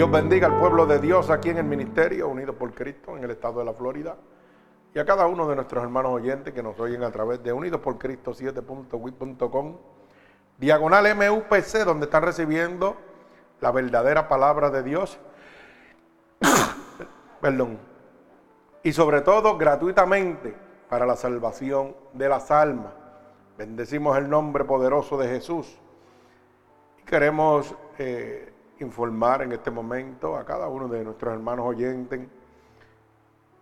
Dios bendiga al pueblo de Dios aquí en el ministerio, unido por Cristo, en el estado de la Florida. Y a cada uno de nuestros hermanos oyentes que nos oyen a través de Unidos por Cristo 7.wit.com, diagonal MUPC, donde están recibiendo la verdadera palabra de Dios. Perdón. Y sobre todo gratuitamente para la salvación de las almas. Bendecimos el nombre poderoso de Jesús. Y queremos eh, informar en este momento a cada uno de nuestros hermanos oyentes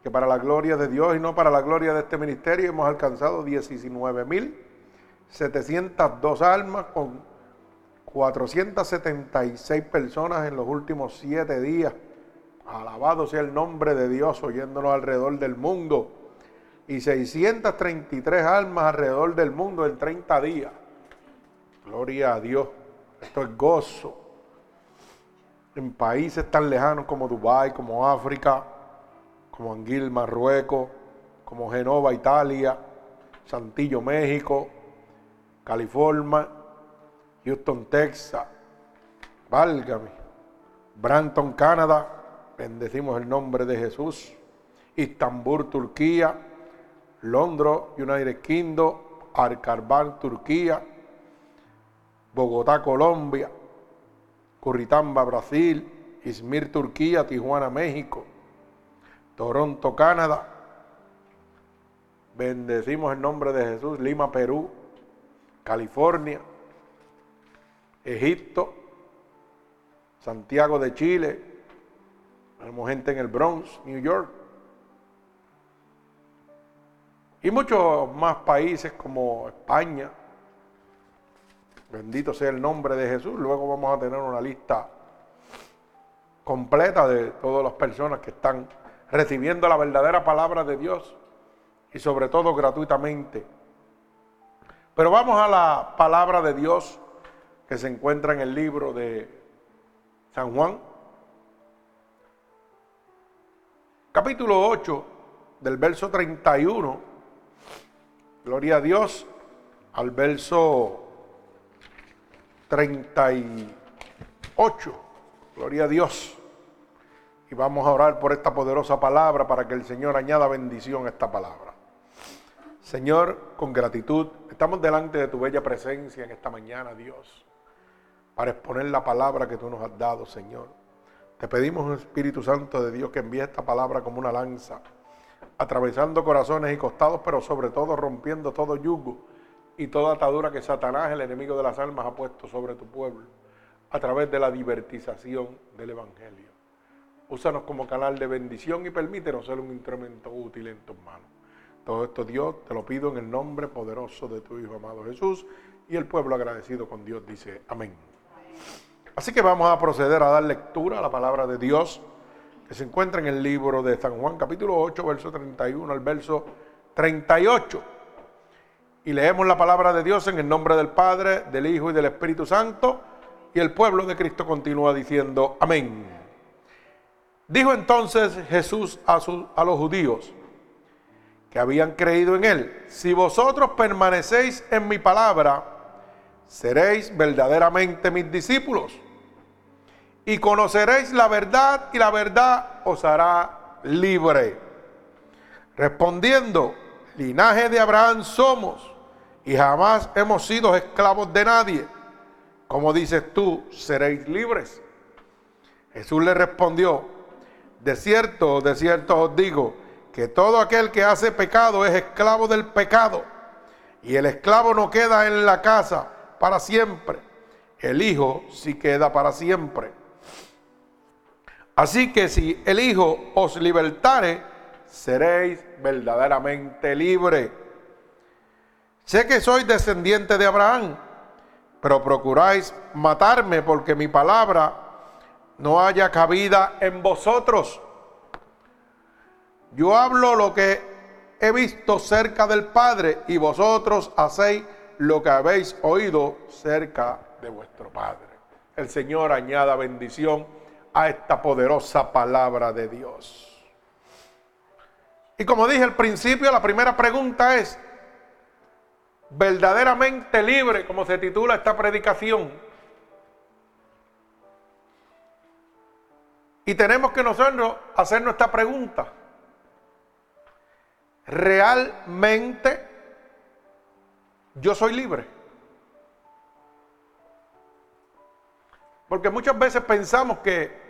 que para la gloria de Dios y no para la gloria de este ministerio hemos alcanzado 19.702 almas con 476 personas en los últimos siete días. Alabado sea el nombre de Dios oyéndonos alrededor del mundo. Y 633 almas alrededor del mundo en 30 días. Gloria a Dios. Esto es gozo. En países tan lejanos como Dubái, como África, como Anguil, Marruecos, como Genova, Italia, Santillo, México, California, Houston, Texas, válgame, Branton, Canadá, bendecimos el nombre de Jesús, Istambul, Turquía, Londres, United Kingdom, Arcarban, Turquía, Bogotá, Colombia, Curritamba, Brasil, Izmir, Turquía, Tijuana, México, Toronto, Canadá. Bendecimos el nombre de Jesús, Lima, Perú, California, Egipto, Santiago de Chile, tenemos gente en el Bronx, New York, y muchos más países como España. Bendito sea el nombre de Jesús. Luego vamos a tener una lista completa de todas las personas que están recibiendo la verdadera palabra de Dios y sobre todo gratuitamente. Pero vamos a la palabra de Dios que se encuentra en el libro de San Juan, capítulo 8, del verso 31, gloria a Dios, al verso 38, gloria a Dios. Y vamos a orar por esta poderosa palabra para que el Señor añada bendición a esta palabra. Señor, con gratitud, estamos delante de tu bella presencia en esta mañana, Dios para exponer la palabra que tú nos has dado, Señor. Te pedimos, Espíritu Santo de Dios, que envíe esta palabra como una lanza, atravesando corazones y costados, pero sobre todo rompiendo todo yugo y toda atadura que Satanás, el enemigo de las almas, ha puesto sobre tu pueblo, a través de la divertización del Evangelio. Úsanos como canal de bendición y permítenos ser un instrumento útil en tus manos. Todo esto, Dios, te lo pido en el nombre poderoso de tu Hijo amado Jesús. Y el pueblo agradecido con Dios dice, amén. Así que vamos a proceder a dar lectura a la palabra de Dios que se encuentra en el libro de San Juan capítulo 8, verso 31 al verso 38. Y leemos la palabra de Dios en el nombre del Padre, del Hijo y del Espíritu Santo. Y el pueblo de Cristo continúa diciendo, amén. Dijo entonces Jesús a, a los judíos que habían creído en él, si vosotros permanecéis en mi palabra, seréis verdaderamente mis discípulos y conoceréis la verdad y la verdad os hará libre. Respondiendo, linaje de Abraham somos y jamás hemos sido esclavos de nadie. Como dices tú, seréis libres. Jesús le respondió, de cierto, de cierto os digo, que todo aquel que hace pecado es esclavo del pecado. Y el esclavo no queda en la casa para siempre. El Hijo sí queda para siempre. Así que si el Hijo os libertare, seréis verdaderamente libres. Sé que sois descendiente de Abraham, pero procuráis matarme porque mi palabra no haya cabida en vosotros. Yo hablo lo que he visto cerca del Padre y vosotros hacéis lo que habéis oído cerca de vuestro Padre. El Señor añada bendición a esta poderosa palabra de Dios. Y como dije al principio, la primera pregunta es, verdaderamente libre, como se titula esta predicación. Y tenemos que nosotros hacer nuestra pregunta. ¿Realmente yo soy libre? Porque muchas veces pensamos que,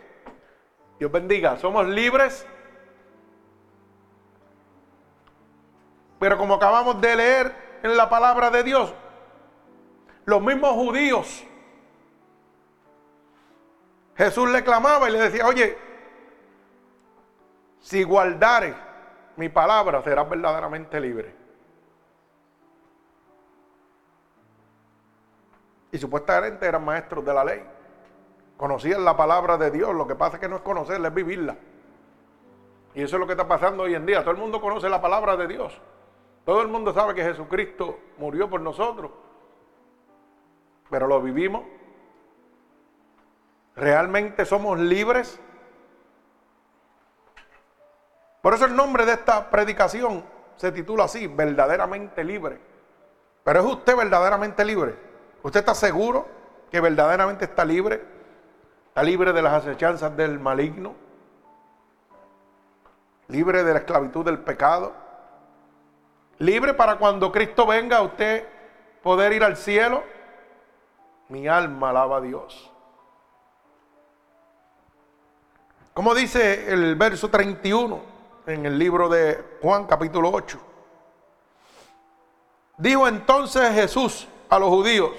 Dios bendiga, somos libres, pero como acabamos de leer en la palabra de Dios, los mismos judíos Jesús le clamaba y le decía, oye, si guardares mi palabra, serás verdaderamente libre. Y supuestamente eran maestros de la ley. Conocían la palabra de Dios. Lo que pasa es que no es conocerla, es vivirla. Y eso es lo que está pasando hoy en día. Todo el mundo conoce la palabra de Dios. Todo el mundo sabe que Jesucristo murió por nosotros. Pero lo vivimos ¿Realmente somos libres? Por eso el nombre de esta predicación se titula así, verdaderamente libre. Pero ¿es usted verdaderamente libre? ¿Usted está seguro que verdaderamente está libre? ¿Está libre de las acechanzas del maligno? ¿Libre de la esclavitud del pecado? ¿Libre para cuando Cristo venga usted poder ir al cielo? Mi alma alaba a Dios. Como dice el verso 31 en el libro de Juan capítulo 8. Dijo entonces Jesús a los judíos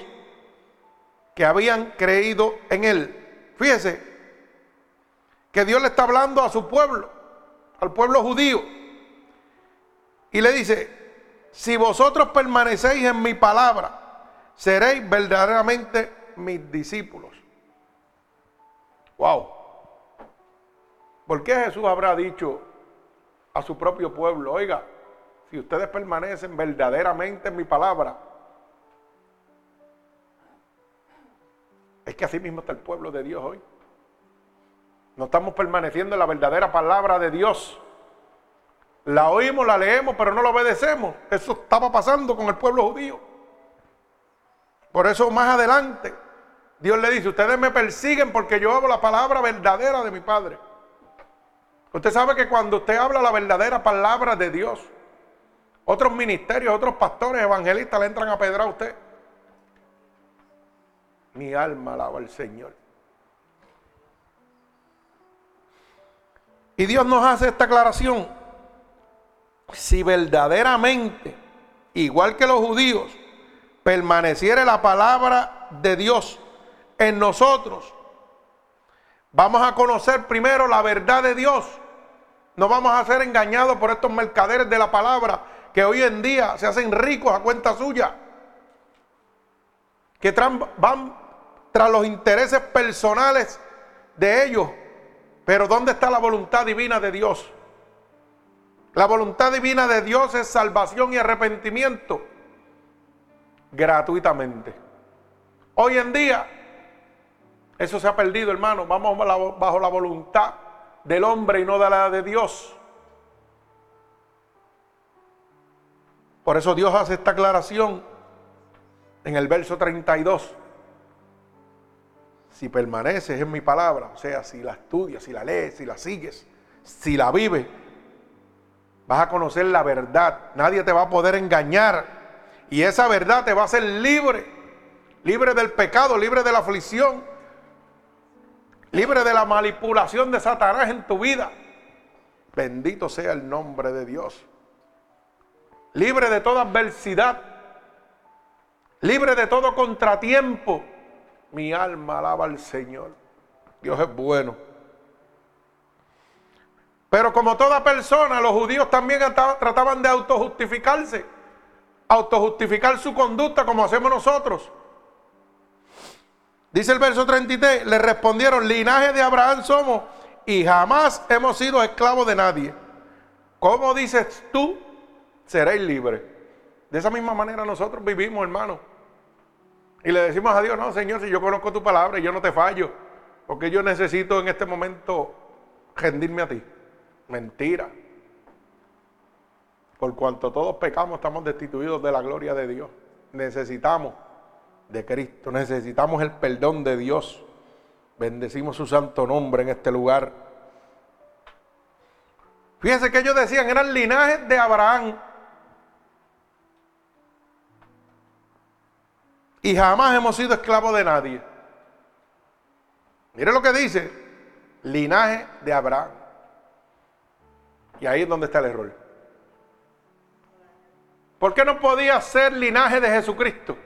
que habían creído en él. Fíjese que Dios le está hablando a su pueblo, al pueblo judío. Y le dice, si vosotros permanecéis en mi palabra, seréis verdaderamente mis discípulos. Wow. ¿Por qué Jesús habrá dicho a su propio pueblo, oiga, si ustedes permanecen verdaderamente en mi palabra, es que así mismo está el pueblo de Dios hoy. No estamos permaneciendo en la verdadera palabra de Dios. La oímos, la leemos, pero no la obedecemos. Eso estaba pasando con el pueblo judío. Por eso más adelante Dios le dice, ustedes me persiguen porque yo hago la palabra verdadera de mi Padre. Usted sabe que cuando usted habla la verdadera palabra de Dios, otros ministerios, otros pastores, evangelistas le entran a pedrar a usted. Mi alma alaba al Señor. Y Dios nos hace esta aclaración. Si verdaderamente, igual que los judíos, permaneciere la palabra de Dios en nosotros, Vamos a conocer primero la verdad de Dios. No vamos a ser engañados por estos mercaderes de la palabra que hoy en día se hacen ricos a cuenta suya. Que van tras los intereses personales de ellos. Pero ¿dónde está la voluntad divina de Dios? La voluntad divina de Dios es salvación y arrepentimiento gratuitamente. Hoy en día eso se ha perdido, hermano. Vamos bajo la voluntad del hombre y no de la de Dios. Por eso Dios hace esta aclaración en el verso 32. Si permaneces en mi palabra, o sea, si la estudias, si la lees, si la sigues, si la vives, vas a conocer la verdad. Nadie te va a poder engañar. Y esa verdad te va a hacer libre, libre del pecado, libre de la aflicción, libre de la manipulación de Satanás en tu vida. Bendito sea el nombre de Dios. Libre de toda adversidad. Libre de todo contratiempo. Mi alma alaba al Señor. Dios es bueno. Pero como toda persona, los judíos también trataban de autojustificarse. Autojustificar su conducta como hacemos nosotros. Dice el verso 33, le respondieron, linaje de Abraham somos y jamás hemos sido esclavos de nadie. ¿Cómo dices tú? Seréis libres. De esa misma manera nosotros vivimos, hermano. Y le decimos a Dios, no, Señor, si yo conozco tu palabra y yo no te fallo, porque yo necesito en este momento rendirme a ti. Mentira. Por cuanto todos pecamos, estamos destituidos de la gloria de Dios. Necesitamos de Cristo. Necesitamos el perdón de Dios. Bendecimos su santo nombre en este lugar. Fíjense que ellos decían, eran linajes de Abraham. Y jamás hemos sido esclavos de nadie. Mire lo que dice, linaje de Abraham. Y ahí es donde está el error. ¿Por qué no podía ser linaje de Jesucristo?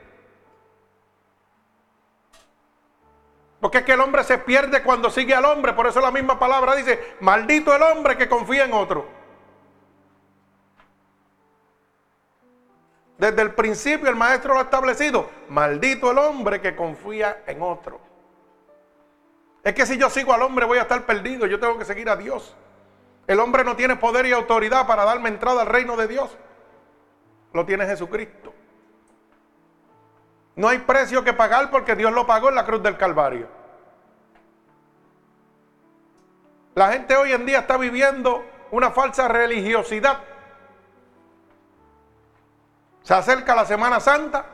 Porque es que el hombre se pierde cuando sigue al hombre. Por eso la misma palabra dice, maldito el hombre que confía en otro. Desde el principio el maestro lo ha establecido. Maldito el hombre que confía en otro. Es que si yo sigo al hombre voy a estar perdido. Yo tengo que seguir a Dios. El hombre no tiene poder y autoridad para darme entrada al reino de Dios. Lo tiene Jesucristo. No hay precio que pagar porque Dios lo pagó en la cruz del Calvario. La gente hoy en día está viviendo una falsa religiosidad. Se acerca la Semana Santa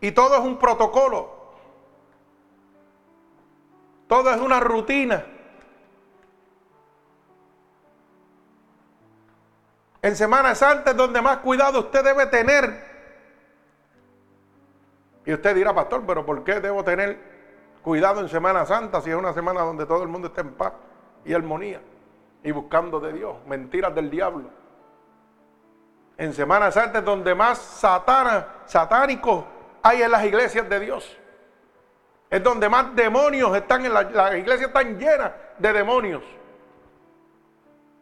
y todo es un protocolo. Todo es una rutina. En Semana Santa es donde más cuidado usted debe tener y usted dirá, pastor, pero ¿por qué debo tener cuidado en Semana Santa si es una semana donde todo el mundo está en paz y armonía y buscando de Dios? Mentiras del diablo. En Semana Santa es donde más satana, satánicos hay en las iglesias de Dios. Es donde más demonios están en la, están llenas de demonios.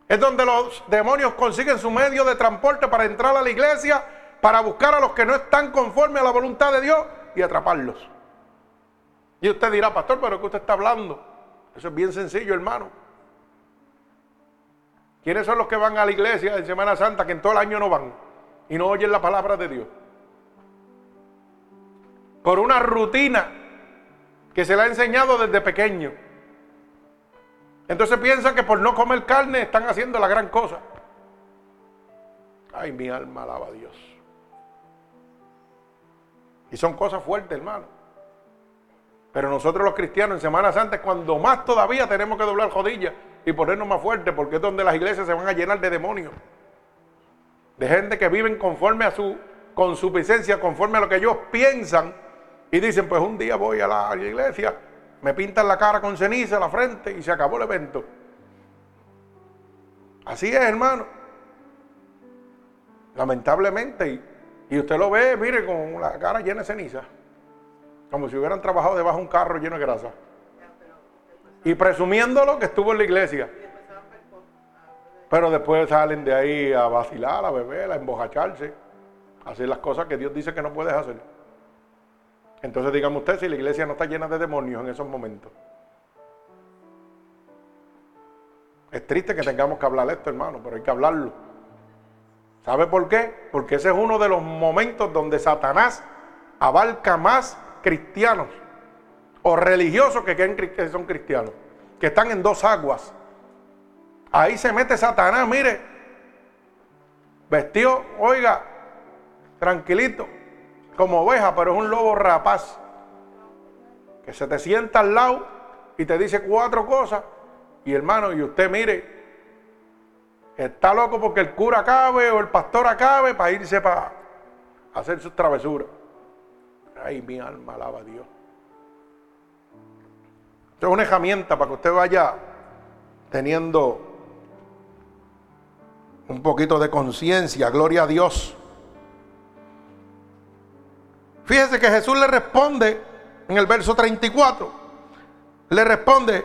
Es donde los demonios consiguen su medio de transporte para entrar a la iglesia para buscar a los que no están conformes a la voluntad de Dios y atraparlos. Y usted dirá, pastor, pero ¿qué usted está hablando? Eso es bien sencillo, hermano. ¿Quiénes son los que van a la iglesia en Semana Santa que en todo el año no van y no oyen la palabra de Dios? Por una rutina que se le ha enseñado desde pequeño. Entonces piensan que por no comer carne están haciendo la gran cosa. Ay, mi alma alaba a Dios. Y son cosas fuertes, hermano. Pero nosotros los cristianos en Semana Santa cuando más todavía tenemos que doblar rodillas y ponernos más fuertes, porque es donde las iglesias se van a llenar de demonios. De gente que viven conforme a su consuficiencia, conforme a lo que ellos piensan. Y dicen, pues un día voy a la iglesia, me pintan la cara con ceniza, la frente y se acabó el evento. Así es, hermano. Lamentablemente, y usted lo ve, mire, con la cara llena de ceniza. Como si hubieran trabajado debajo de un carro lleno de grasa. Y presumiéndolo que estuvo en la iglesia. Pero después salen de ahí a vacilar, a beber, a embojacharse, a hacer las cosas que Dios dice que no puedes hacer. Entonces dígame usted si la iglesia no está llena de demonios en esos momentos. Es triste que tengamos que hablar esto, hermano, pero hay que hablarlo. ¿Sabe por qué? Porque ese es uno de los momentos donde Satanás abarca más cristianos o religiosos que, son cristianos, que están en dos aguas. Ahí se mete Satanás, mire, vestido, oiga, tranquilito, como oveja, pero es un lobo rapaz, que se te sienta al lado y te dice cuatro cosas, y hermano, y usted mire, Está loco porque el cura acabe o el pastor acabe para irse para hacer sus travesuras. Ay, mi alma alaba a Dios. Esto es una herramienta para que usted vaya teniendo un poquito de conciencia. Gloria a Dios. Fíjese que Jesús le responde en el verso 34. Le responde,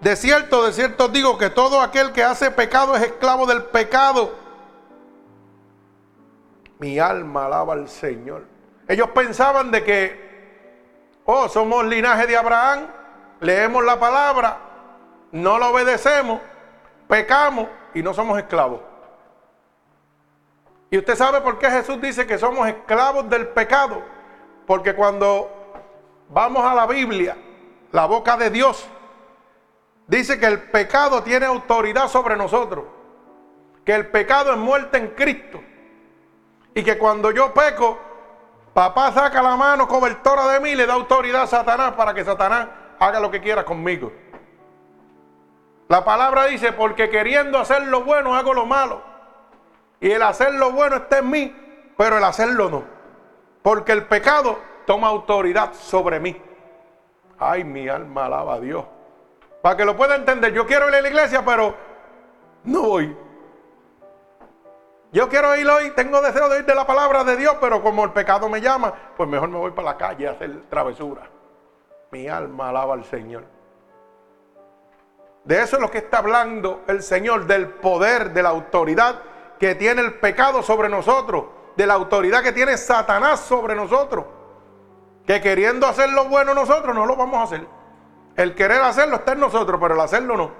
de cierto, de cierto digo que todo aquel que hace pecado es esclavo del pecado. Mi alma alaba al Señor. Ellos pensaban de que, oh, somos linaje de Abraham, leemos la palabra, no la obedecemos, pecamos y no somos esclavos. Y usted sabe por qué Jesús dice que somos esclavos del pecado. Porque cuando vamos a la Biblia, la boca de Dios, Dice que el pecado tiene autoridad sobre nosotros. Que el pecado es muerte en Cristo. Y que cuando yo peco, papá saca la mano cobertora de mí y le da autoridad a Satanás para que Satanás haga lo que quiera conmigo. La palabra dice, porque queriendo hacer lo bueno hago lo malo. Y el hacer lo bueno está en mí, pero el hacerlo no. Porque el pecado toma autoridad sobre mí. Ay, mi alma alaba a Dios. Para que lo pueda entender, yo quiero ir a la iglesia, pero no voy. Yo quiero ir hoy, tengo deseo de ir de la palabra de Dios, pero como el pecado me llama, pues mejor me voy para la calle a hacer travesura. Mi alma alaba al Señor. De eso es lo que está hablando el Señor, del poder, de la autoridad que tiene el pecado sobre nosotros, de la autoridad que tiene Satanás sobre nosotros. Que queriendo hacer lo bueno nosotros no lo vamos a hacer. El querer hacerlo está en nosotros, pero el hacerlo no.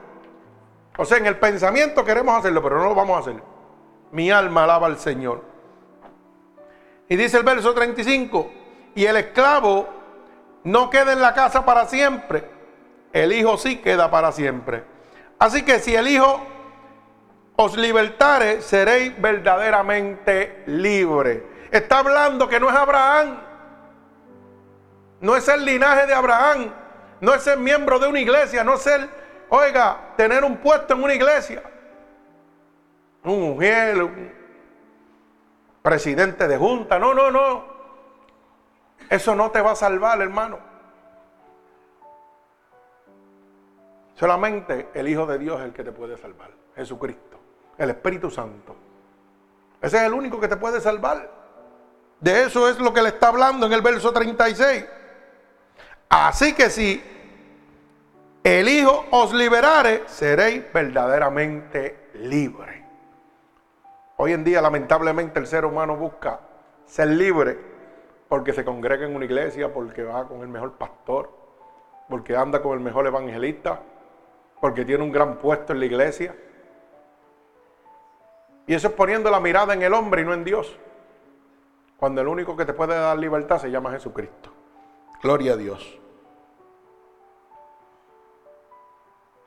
O sea, en el pensamiento queremos hacerlo, pero no lo vamos a hacer. Mi alma alaba al Señor. Y dice el verso 35, y el esclavo no queda en la casa para siempre, el Hijo sí queda para siempre. Así que si el Hijo os libertare, seréis verdaderamente libres. Está hablando que no es Abraham, no es el linaje de Abraham, no es ser miembro de una iglesia, no es ser, oiga, tener un puesto en una iglesia, un mujer, presidente de junta, no, no, no. Eso no te va a salvar, hermano. Solamente el Hijo de Dios es el que te puede salvar, Jesucristo, el Espíritu Santo. Ese es el único que te puede salvar. De eso es lo que le está hablando en el verso 36. Así que si el Hijo os liberare, seréis verdaderamente libres. Hoy en día, lamentablemente, el ser humano busca ser libre porque se congrega en una iglesia, porque va con el mejor pastor, porque anda con el mejor evangelista, porque tiene un gran puesto en la iglesia. Y eso es poniendo la mirada en el hombre y no en Dios. Cuando el único que te puede dar libertad se llama Jesucristo. Gloria a Dios.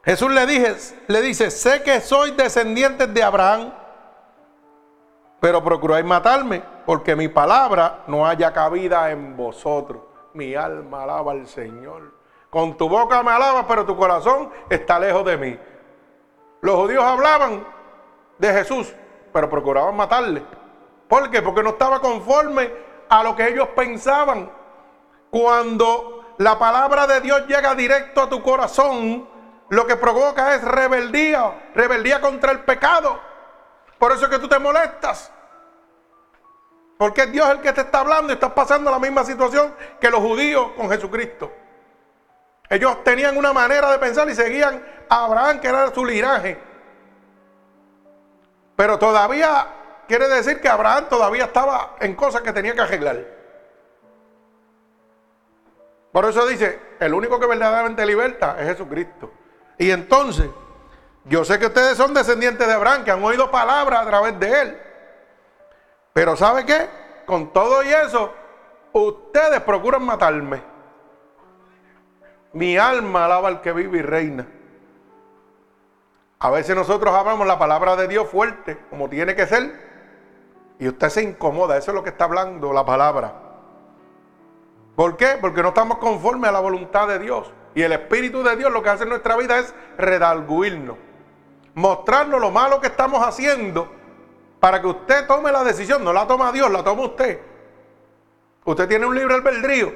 Jesús le, dije, le dice, sé que soy descendiente de Abraham, pero procuráis matarme, porque mi palabra no haya cabida en vosotros. Mi alma alaba al Señor. Con tu boca me alabas, pero tu corazón está lejos de mí. Los judíos hablaban de Jesús, pero procuraban matarle. ¿Por qué? Porque no estaba conforme a lo que ellos pensaban. Cuando la palabra de Dios llega directo a tu corazón, lo que provoca es rebeldía, rebeldía contra el pecado. Por eso es que tú te molestas. Porque es Dios el que te está hablando y estás pasando la misma situación que los judíos con Jesucristo. Ellos tenían una manera de pensar y seguían a Abraham, que era su linaje. Pero todavía quiere decir que Abraham todavía estaba en cosas que tenía que arreglar. Por eso dice, el único que verdaderamente liberta es Jesucristo. Y entonces, yo sé que ustedes son descendientes de Abraham, que han oído palabras a través de él. Pero ¿sabe qué? Con todo y eso, ustedes procuran matarme. Mi alma alaba al que vive y reina. A veces nosotros hablamos la palabra de Dios fuerte, como tiene que ser, y usted se incomoda. Eso es lo que está hablando la palabra. ¿Por qué? Porque no estamos conformes a la voluntad de Dios. Y el Espíritu de Dios lo que hace en nuestra vida es redalguirnos, mostrarnos lo malo que estamos haciendo para que usted tome la decisión. No la toma Dios, la toma usted. Usted tiene un libre albedrío.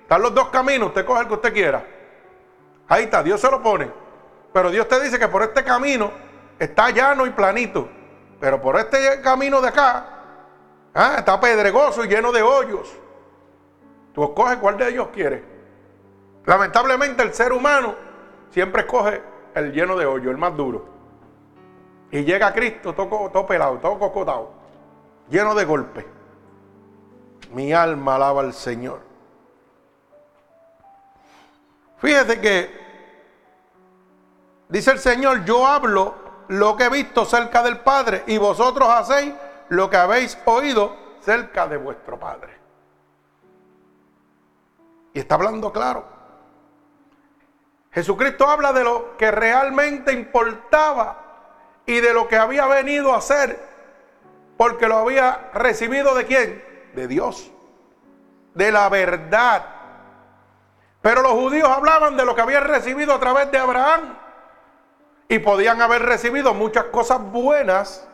Están los dos caminos, usted coge el que usted quiera. Ahí está, Dios se lo pone. Pero Dios te dice que por este camino está llano y planito. Pero por este camino de acá ah, está pedregoso y lleno de hoyos. Tú escoges cuál de ellos quieres. Lamentablemente el ser humano siempre escoge el lleno de hoyos, el más duro. Y llega Cristo todo, todo pelado, todo cocotado, lleno de golpes. Mi alma alaba al Señor. Fíjese que dice el Señor, yo hablo lo que he visto cerca del Padre y vosotros hacéis lo que habéis oído cerca de vuestro Padre. Y está hablando claro. Jesucristo habla de lo que realmente importaba y de lo que había venido a hacer, porque lo había recibido de quién? De Dios, de la verdad. Pero los judíos hablaban de lo que habían recibido a través de Abraham. Y podían haber recibido muchas cosas buenas,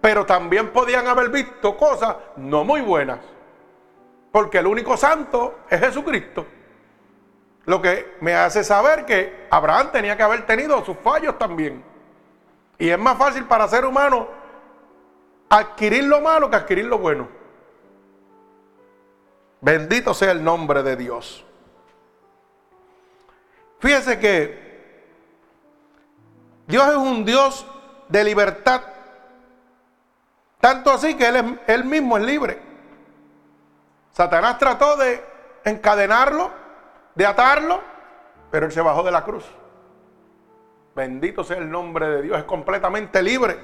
pero también podían haber visto cosas no muy buenas. Porque el único santo es Jesucristo. Lo que me hace saber que Abraham tenía que haber tenido sus fallos también. Y es más fácil para ser humano adquirir lo malo que adquirir lo bueno. Bendito sea el nombre de Dios. Fíjese que Dios es un Dios de libertad. Tanto así que él, él mismo es libre. Satanás trató de encadenarlo, de atarlo, pero él se bajó de la cruz. Bendito sea el nombre de Dios, es completamente libre.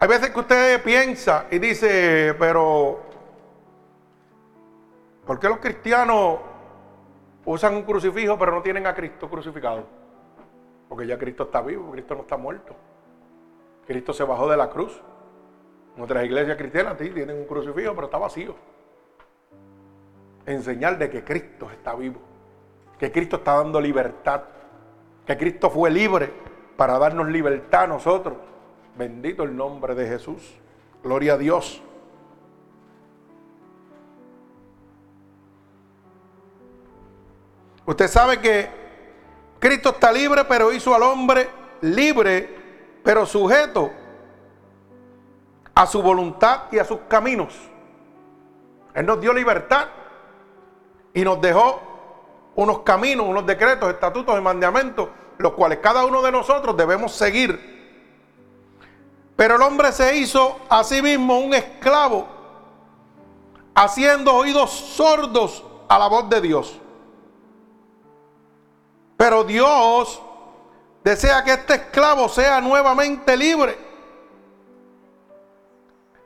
Hay veces que usted piensa y dice, pero ¿por qué los cristianos usan un crucifijo pero no tienen a Cristo crucificado? Porque ya Cristo está vivo, Cristo no está muerto. Cristo se bajó de la cruz. Nuestras iglesias cristianas tienen un crucifijo pero está vacío. En señal de que Cristo está vivo que Cristo está dando libertad, que Cristo fue libre para darnos libertad a nosotros. Bendito el nombre de Jesús. Gloria a Dios. Usted sabe que Cristo está libre, pero hizo al hombre libre, pero sujeto a su voluntad y a sus caminos. Él nos dio libertad y nos dejó unos caminos, unos decretos, estatutos y mandamientos, los cuales cada uno de nosotros debemos seguir. Pero el hombre se hizo a sí mismo un esclavo, haciendo oídos sordos a la voz de Dios. Pero Dios desea que este esclavo sea nuevamente libre.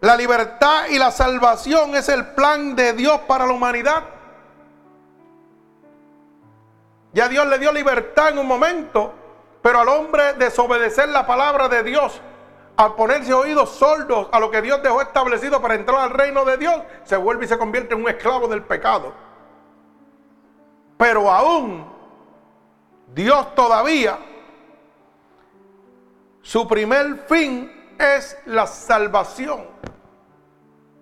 La libertad y la salvación es el plan de Dios para la humanidad. Ya Dios le dio libertad en un momento, pero al hombre desobedecer la palabra de Dios, al ponerse oídos sordos a lo que Dios dejó establecido para entrar al reino de Dios, se vuelve y se convierte en un esclavo del pecado. Pero aún Dios todavía, su primer fin es la salvación,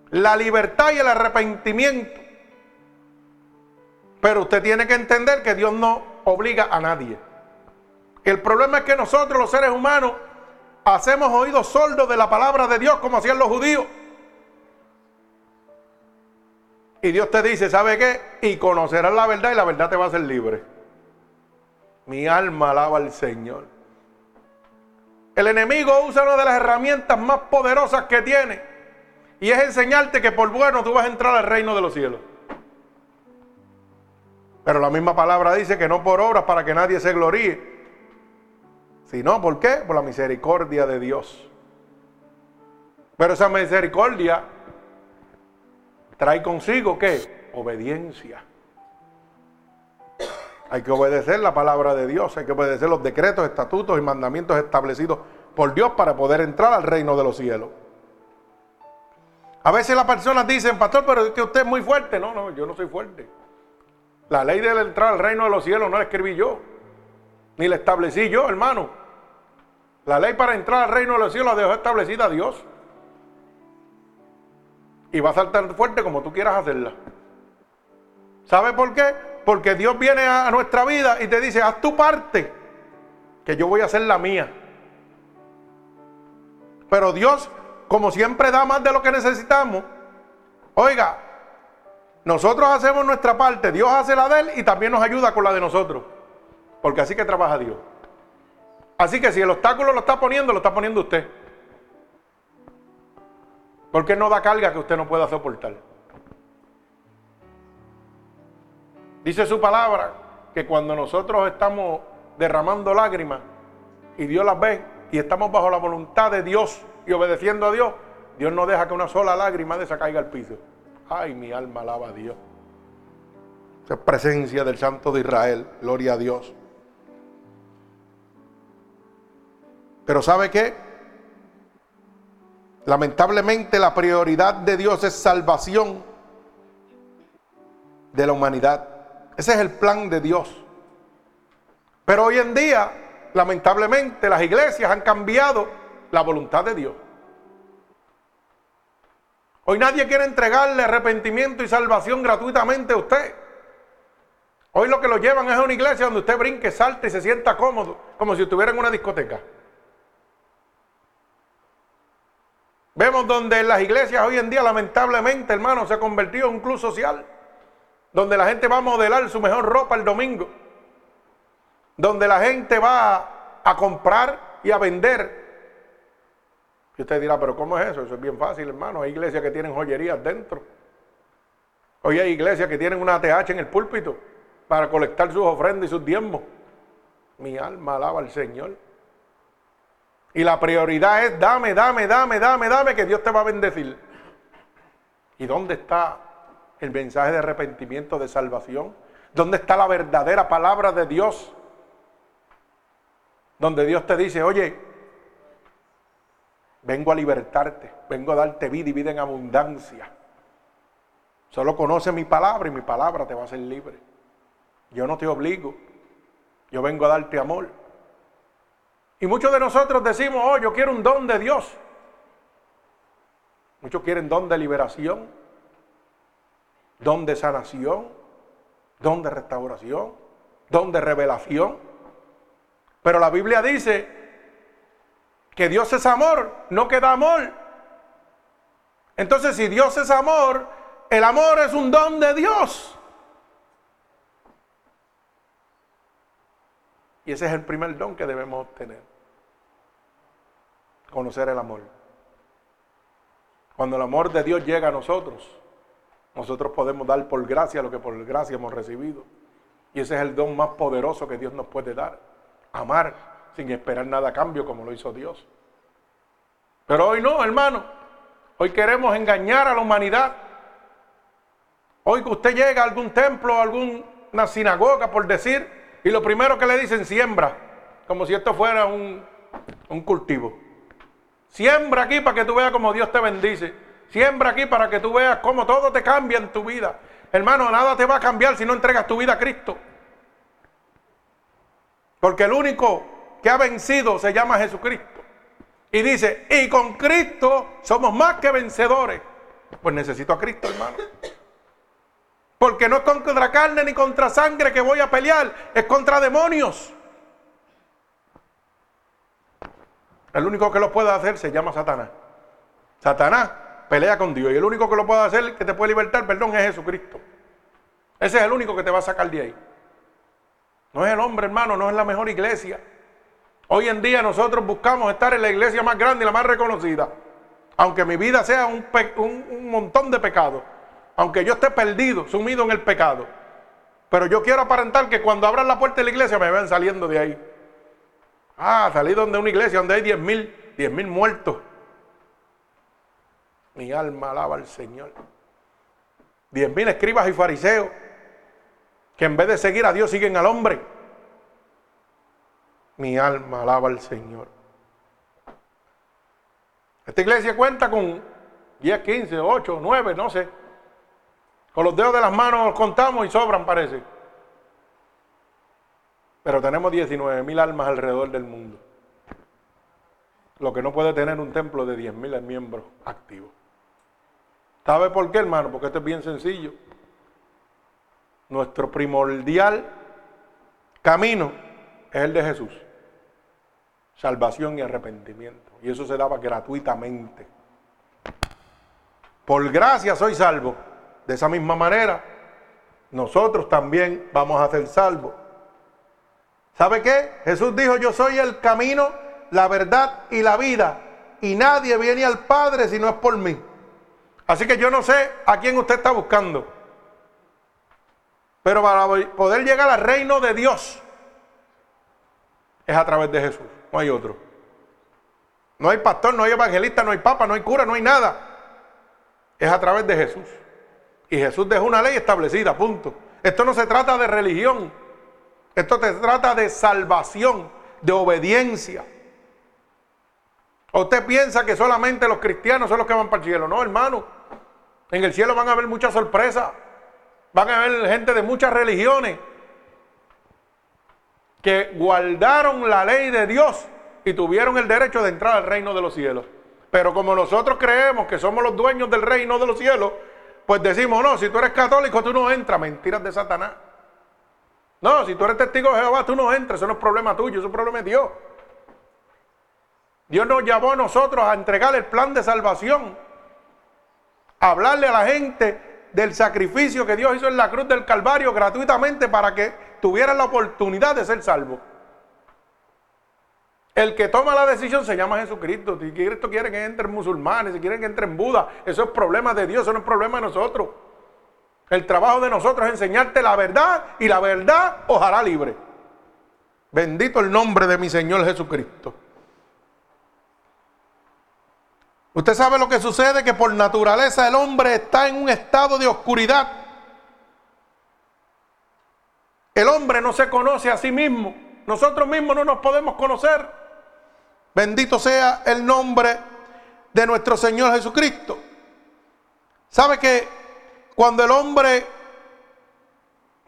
la libertad y el arrepentimiento. Pero usted tiene que entender que Dios no obliga a nadie. El problema es que nosotros los seres humanos hacemos oídos sordos de la palabra de Dios como hacían los judíos. Y Dios te dice, ¿sabe qué? Y conocerás la verdad y la verdad te va a hacer libre. Mi alma alaba al Señor. El enemigo usa una de las herramientas más poderosas que tiene. Y es enseñarte que por bueno tú vas a entrar al reino de los cielos. Pero la misma palabra dice que no por obras para que nadie se gloríe. Sino, ¿por qué? Por la misericordia de Dios. Pero esa misericordia trae consigo qué? Obediencia. Hay que obedecer la palabra de Dios, hay que obedecer los decretos, estatutos y mandamientos establecidos por Dios para poder entrar al reino de los cielos. A veces las personas dicen, pastor, pero es que usted es muy fuerte. No, no, yo no soy fuerte. La ley de entrar al reino de los cielos no la escribí yo, ni la establecí yo, hermano. La ley para entrar al reino de los cielos la dejó establecida Dios. Y va a ser tan fuerte como tú quieras hacerla. ¿Sabe por qué? Porque Dios viene a nuestra vida y te dice, haz tu parte, que yo voy a hacer la mía. Pero Dios, como siempre da más de lo que necesitamos, oiga, nosotros hacemos nuestra parte, Dios hace la de Él y también nos ayuda con la de nosotros. Porque así que trabaja Dios. Así que si el obstáculo lo está poniendo, lo está poniendo usted. Porque no da carga que usted no pueda soportar. Dice su palabra que cuando nosotros estamos derramando lágrimas y Dios las ve y estamos bajo la voluntad de Dios y obedeciendo a Dios, Dios no deja que una sola lágrima de esa caiga al piso. Ay, mi alma alaba a Dios. Esa presencia del Santo de Israel. Gloria a Dios. Pero ¿sabe qué? Lamentablemente la prioridad de Dios es salvación de la humanidad. Ese es el plan de Dios. Pero hoy en día, lamentablemente, las iglesias han cambiado la voluntad de Dios. Hoy nadie quiere entregarle arrepentimiento y salvación gratuitamente a usted. Hoy lo que lo llevan es a una iglesia donde usted brinque, salte y se sienta cómodo, como si estuviera en una discoteca. Vemos donde en las iglesias hoy en día, lamentablemente, hermano, se ha convertido en un club social, donde la gente va a modelar su mejor ropa el domingo, donde la gente va a comprar y a vender y usted dirá, pero ¿cómo es eso? Eso es bien fácil, hermano. Hay iglesias que tienen joyerías dentro. Hoy hay iglesias que tienen una ATH en el púlpito para colectar sus ofrendas y sus diezmos. Mi alma alaba al Señor. Y la prioridad es dame, dame, dame, dame, dame, que Dios te va a bendecir. ¿Y dónde está el mensaje de arrepentimiento, de salvación? ¿Dónde está la verdadera palabra de Dios? Donde Dios te dice, oye, Vengo a libertarte, vengo a darte vida y vida en abundancia. Solo conoce mi palabra y mi palabra te va a hacer libre. Yo no te obligo, yo vengo a darte amor. Y muchos de nosotros decimos, oh, yo quiero un don de Dios. Muchos quieren don de liberación, don de sanación, don de restauración, don de revelación. Pero la Biblia dice que Dios es amor, no queda amor. Entonces, si Dios es amor, el amor es un don de Dios. Y ese es el primer don que debemos obtener. Conocer el amor. Cuando el amor de Dios llega a nosotros, nosotros podemos dar por gracia lo que por gracia hemos recibido. Y ese es el don más poderoso que Dios nos puede dar. Amar sin esperar nada a cambio como lo hizo Dios. Pero hoy no, hermano. Hoy queremos engañar a la humanidad. Hoy que usted llega a algún templo, a alguna sinagoga, por decir, y lo primero que le dicen, siembra, como si esto fuera un, un cultivo. Siembra aquí para que tú veas cómo Dios te bendice. Siembra aquí para que tú veas cómo todo te cambia en tu vida. Hermano, nada te va a cambiar si no entregas tu vida a Cristo. Porque el único que ha vencido se llama Jesucristo. Y dice, y con Cristo somos más que vencedores. Pues necesito a Cristo, hermano. Porque no es contra carne ni contra sangre que voy a pelear, es contra demonios. El único que lo puede hacer se llama Satanás. Satanás pelea con Dios y el único que lo puede hacer, que te puede libertar, perdón, es Jesucristo. Ese es el único que te va a sacar de ahí. No es el hombre, hermano, no es la mejor iglesia. Hoy en día nosotros buscamos estar en la iglesia más grande y la más reconocida. Aunque mi vida sea un, montón de pecados. Aunque yo esté perdido, sumido en el pecado. Pero yo quiero aparentar que cuando abran la puerta de la iglesia me ven saliendo de ahí. Ah, salí donde una iglesia donde hay diez mil, diez mil muertos. Mi alma alaba al Señor. Diez mil escribas y fariseos que en vez de seguir a Dios siguen al hombre. Mi alma alaba al Señor. Esta iglesia cuenta con 10, 15, 8, 9, no sé. Con los dedos de las manos contamos y sobran, parece. Pero tenemos 19 mil almas alrededor del mundo. Lo que no puede tener un templo de 10 mil miembros activos. ¿Sabe por qué, hermano? Porque esto es bien sencillo. Nuestro primordial camino es el de Jesús salvación y arrepentimiento. Y eso se daba gratuitamente. Por gracia soy salvo. De esa misma manera, nosotros también vamos a ser salvos. ¿Sabe qué? Jesús dijo, yo soy el camino, la verdad y la vida. Y nadie viene al Padre si no es por mí. Así que yo no sé a quién usted está buscando. Pero para poder llegar al reino de Dios es a través de Jesús no hay otro. No hay pastor, no hay evangelista, no hay papa, no hay cura, no hay nada. Es a través de Jesús. Y Jesús dejó una ley establecida, punto. Esto no se trata de religión. Esto se trata de salvación, de obediencia. usted piensa que solamente los cristianos son los que van para el cielo? No, hermano. En el cielo van a haber muchas sorpresas. Van a haber gente de muchas religiones. que guardaron la ley de Dios y tuvieron el derecho de entrar al reino de los cielos. Pero como nosotros creemos que somos los dueños del reino de los cielos, pues decimos, no, si tú eres católico, tú no entras. Mentiras de Satanás. No, si tú eres testigo de Jehová, tú no entras. Eso no es problema tuyo, eso es problema de Dios. Dios nos llamó a nosotros a entregar el plan de salvación. Hablarle a la gente del sacrificio que Dios hizo en la cruz del Calvario gratuitamente para que tuvieran la oportunidad de ser salvos. El que toma la decisión se llama Jesucristo. Si Cristo quiere que entren musulmanes, si quieren que entren Buda, eso es problema de Dios, eso no es problema de nosotros. El trabajo de nosotros es enseñarte la verdad y la verdad os hará libre. Bendito el nombre de mi Señor Jesucristo. Usted sabe lo que sucede, que por naturaleza el hombre está en un estado de oscuridad. El hombre no se conoce a sí mismo. Nosotros mismos no nos podemos conocer. Bendito sea el nombre de nuestro Señor Jesucristo. ¿Sabe que cuando el hombre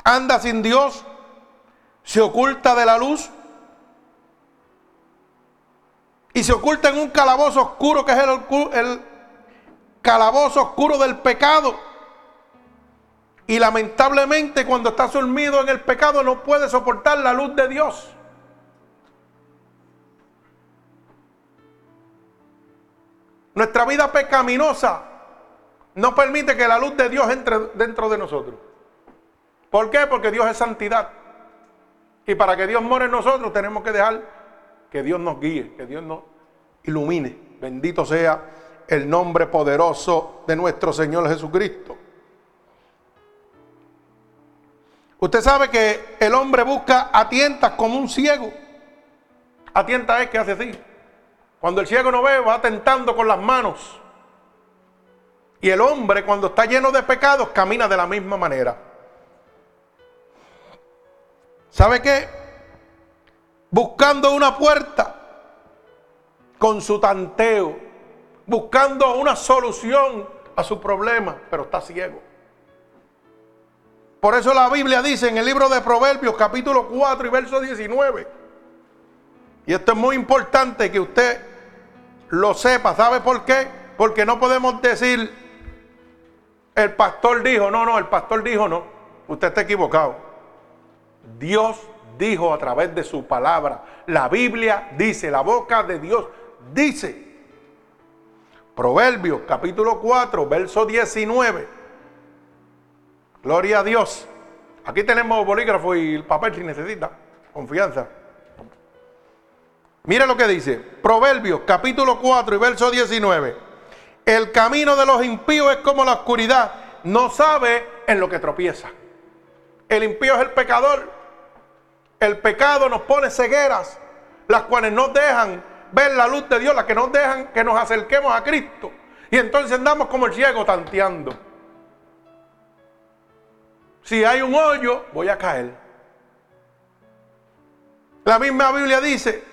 anda sin Dios, se oculta de la luz? Y se oculta en un calabozo oscuro que es el, el calabozo oscuro del pecado. Y lamentablemente cuando está sumido en el pecado no puede soportar la luz de Dios. Nuestra vida pecaminosa no permite que la luz de Dios entre dentro de nosotros. ¿Por qué? Porque Dios es santidad. Y para que Dios more en nosotros tenemos que dejar que Dios nos guíe, que Dios nos ilumine. Bendito sea el nombre poderoso de nuestro Señor Jesucristo. Usted sabe que el hombre busca a tientas como un ciego. A tientas es que hace así. Cuando el ciego no ve, va tentando con las manos. Y el hombre, cuando está lleno de pecados, camina de la misma manera. ¿Sabe qué? Buscando una puerta con su tanteo, buscando una solución a su problema, pero está ciego. Por eso la Biblia dice en el libro de Proverbios capítulo 4 y verso 19, y esto es muy importante que usted lo sepa. ¿Sabe por qué? Porque no podemos decir, el pastor dijo, no, no, el pastor dijo no. Usted está equivocado. Dios dijo a través de su palabra. La Biblia dice, la boca de Dios dice. Proverbios capítulo 4, verso 19. Gloria a Dios. Aquí tenemos bolígrafo y el papel si necesita. Confianza. Mire lo que dice, Proverbios capítulo 4 y verso 19. El camino de los impíos es como la oscuridad, no sabe en lo que tropieza. El impío es el pecador. El pecado nos pone cegueras, las cuales nos dejan ver la luz de Dios, las que nos dejan que nos acerquemos a Cristo. Y entonces andamos como el ciego tanteando. Si hay un hoyo, voy a caer. La misma Biblia dice,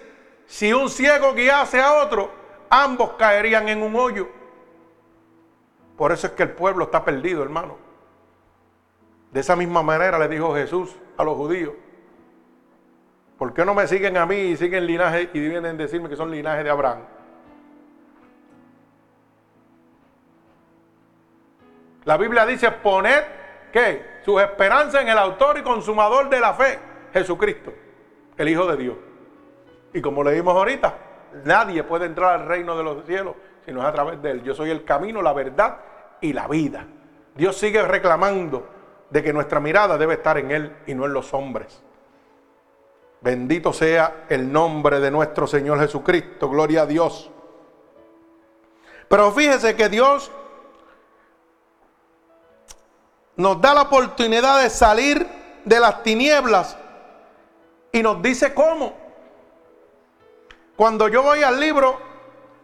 si un ciego guiase a otro, ambos caerían en un hoyo. Por eso es que el pueblo está perdido, hermano. De esa misma manera le dijo Jesús a los judíos. ¿Por qué no me siguen a mí y siguen linaje y vienen a decirme que son linaje de Abraham? La Biblia dice, poned, ¿qué? Sus esperanzas en el autor y consumador de la fe, Jesucristo, el Hijo de Dios. Y como leímos ahorita, nadie puede entrar al reino de los cielos si no es a través de Él. Yo soy el camino, la verdad y la vida. Dios sigue reclamando de que nuestra mirada debe estar en Él y no en los hombres. Bendito sea el nombre de nuestro Señor Jesucristo. Gloria a Dios. Pero fíjese que Dios nos da la oportunidad de salir de las tinieblas y nos dice cómo. Cuando yo voy al libro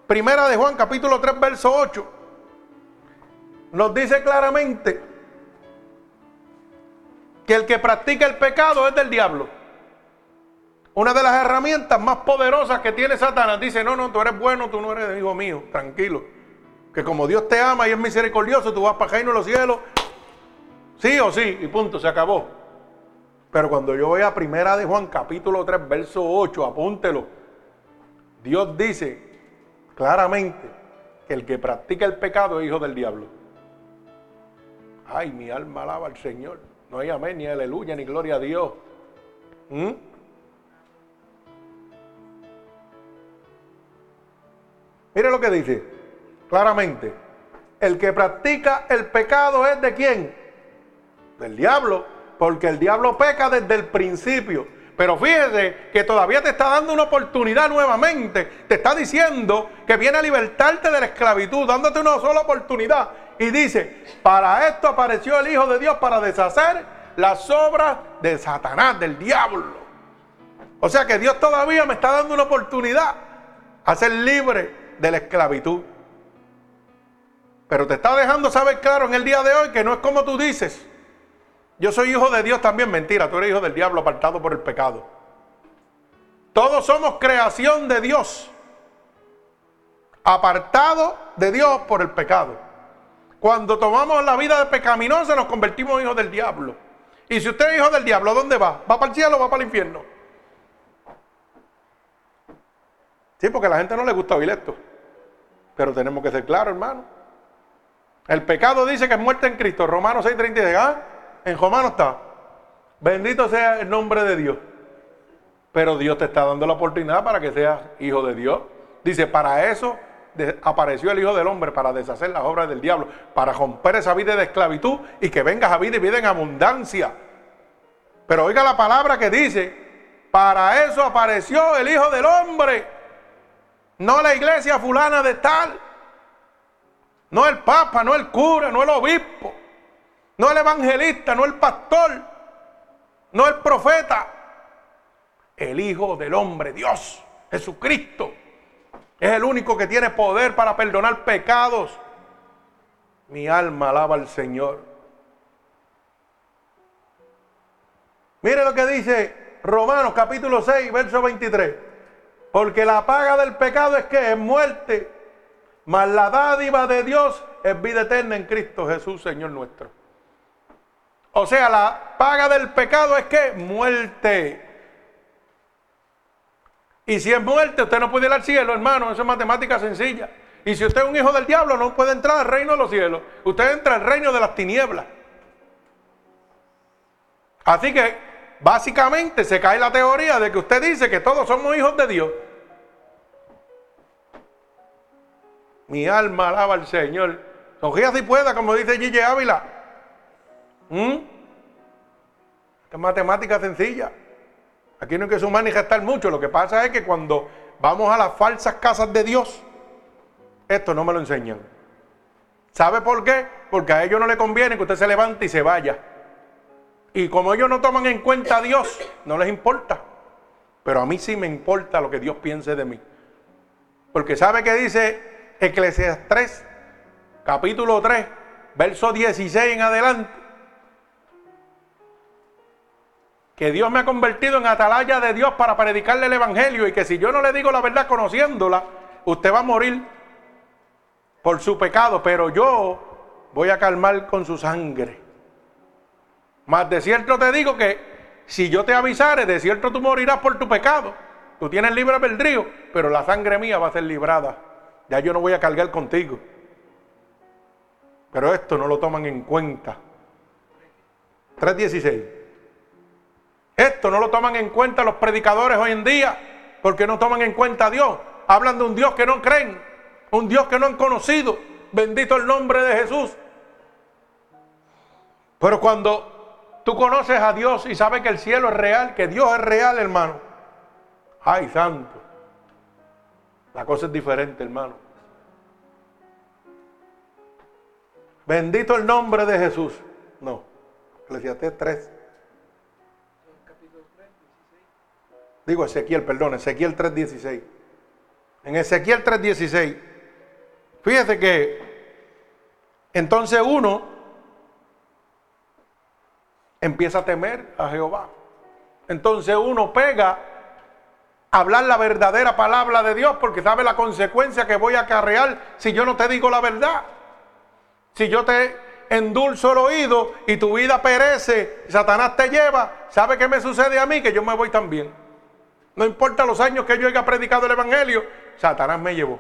Primera de Juan, capítulo 3, verso 8, nos dice claramente que el que practica el pecado es del diablo. Una de las herramientas más poderosas que tiene Satanás dice, no, no, tú eres bueno, tú no eres hijo mío, tranquilo. Que como Dios te ama y es misericordioso, tú vas para el reino los cielos, sí o sí, y punto, se acabó. Pero cuando yo voy a Primera de Juan, capítulo 3, verso 8, apúntelo. Dios dice claramente que el que practica el pecado es hijo del diablo. Ay, mi alma alaba al Señor. No hay amén, ni aleluya, ni gloria a Dios. ¿Mm? Mire lo que dice, claramente. El que practica el pecado es de quién? Del diablo, porque el diablo peca desde el principio. Pero fíjese que todavía te está dando una oportunidad nuevamente. Te está diciendo que viene a libertarte de la esclavitud, dándote una sola oportunidad. Y dice, para esto apareció el Hijo de Dios para deshacer las obras de Satanás, del diablo. O sea que Dios todavía me está dando una oportunidad a ser libre de la esclavitud. Pero te está dejando saber claro en el día de hoy que no es como tú dices. Yo soy hijo de Dios también, mentira, tú eres hijo del diablo apartado por el pecado. Todos somos creación de Dios, apartado de Dios por el pecado. Cuando tomamos la vida de pecaminosa nos convertimos en hijos del diablo. Y si usted es hijo del diablo, ¿dónde va? ¿Va para el cielo o va para el infierno? Sí, porque a la gente no le gusta oír esto. Pero tenemos que ser claros, hermano. El pecado dice que es muerte en Cristo. Romanos 6:36. ¿ah? En Romano está. Bendito sea el nombre de Dios. Pero Dios te está dando la oportunidad para que seas hijo de Dios. Dice, para eso apareció el Hijo del Hombre, para deshacer las obras del diablo, para romper esa vida de esclavitud y que vengas a vida y vida en abundancia. Pero oiga la palabra que dice, para eso apareció el Hijo del Hombre, no la iglesia fulana de tal, no el Papa, no el cura, no el obispo no el evangelista, no el pastor, no el profeta, el Hijo del Hombre, Dios, Jesucristo. Es el único que tiene poder para perdonar pecados. Mi alma alaba al Señor. Mire lo que dice Romanos capítulo 6, verso 23. Porque la paga del pecado es que es muerte, mas la dádiva de Dios es vida eterna en Cristo Jesús, Señor nuestro. O sea, la paga del pecado es que muerte. Y si es muerte, usted no puede ir al cielo, hermano. Eso es matemática sencilla. Y si usted es un hijo del diablo, no puede entrar al reino de los cielos. Usted entra al reino de las tinieblas. Así que, básicamente, se cae la teoría de que usted dice que todos somos hijos de Dios. Mi alma alaba al Señor. Sonría si pueda, como dice Gigi Ávila. ¿Mm? es matemática sencilla. Aquí no hay que sumar ni mucho. Lo que pasa es que cuando vamos a las falsas casas de Dios, esto no me lo enseñan. ¿Sabe por qué? Porque a ellos no le conviene que usted se levante y se vaya. Y como ellos no toman en cuenta a Dios, no les importa. Pero a mí sí me importa lo que Dios piense de mí. Porque ¿sabe qué dice Eclesiastes 3, capítulo 3, verso 16 en adelante? que Dios me ha convertido en atalaya de Dios para predicarle el Evangelio y que si yo no le digo la verdad conociéndola, usted va a morir por su pecado, pero yo voy a calmar con su sangre. Más de cierto te digo que si yo te avisare, de cierto tú morirás por tu pecado. Tú tienes libre albedrío, pero la sangre mía va a ser librada. Ya yo no voy a cargar contigo. Pero esto no lo toman en cuenta. 316. Esto no lo toman en cuenta los predicadores hoy en día, porque no toman en cuenta a Dios. Hablan de un Dios que no creen, un Dios que no han conocido. Bendito el nombre de Jesús. Pero cuando tú conoces a Dios y sabes que el cielo es real, que Dios es real, hermano. Ay, santo. La cosa es diferente, hermano. Bendito el nombre de Jesús. No. Eclesiastés 3. Digo Ezequiel, perdón, Ezequiel 3.16. En Ezequiel 3.16, fíjese que entonces uno empieza a temer a Jehová. Entonces uno pega hablar la verdadera palabra de Dios porque sabe la consecuencia que voy a acarrear si yo no te digo la verdad. Si yo te endulzo el oído y tu vida perece, Satanás te lleva, ¿sabe qué me sucede a mí? Que yo me voy también. No importa los años que yo haya predicado el Evangelio, Satanás me llevó.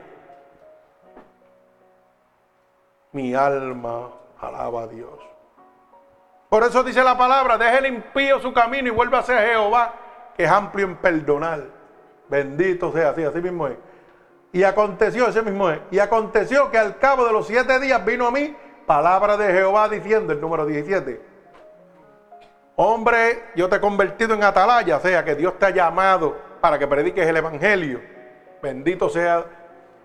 Mi alma alaba a Dios. Por eso dice la palabra, deje el impío su camino y vuelva a ser Jehová, que es amplio en perdonar. Bendito sea, así, así mismo es. Y aconteció, ese mismo es, y aconteció que al cabo de los siete días vino a mí palabra de Jehová diciendo, el número 17, hombre, yo te he convertido en atalaya, o sea, que Dios te ha llamado para que prediques el Evangelio. Bendito sea,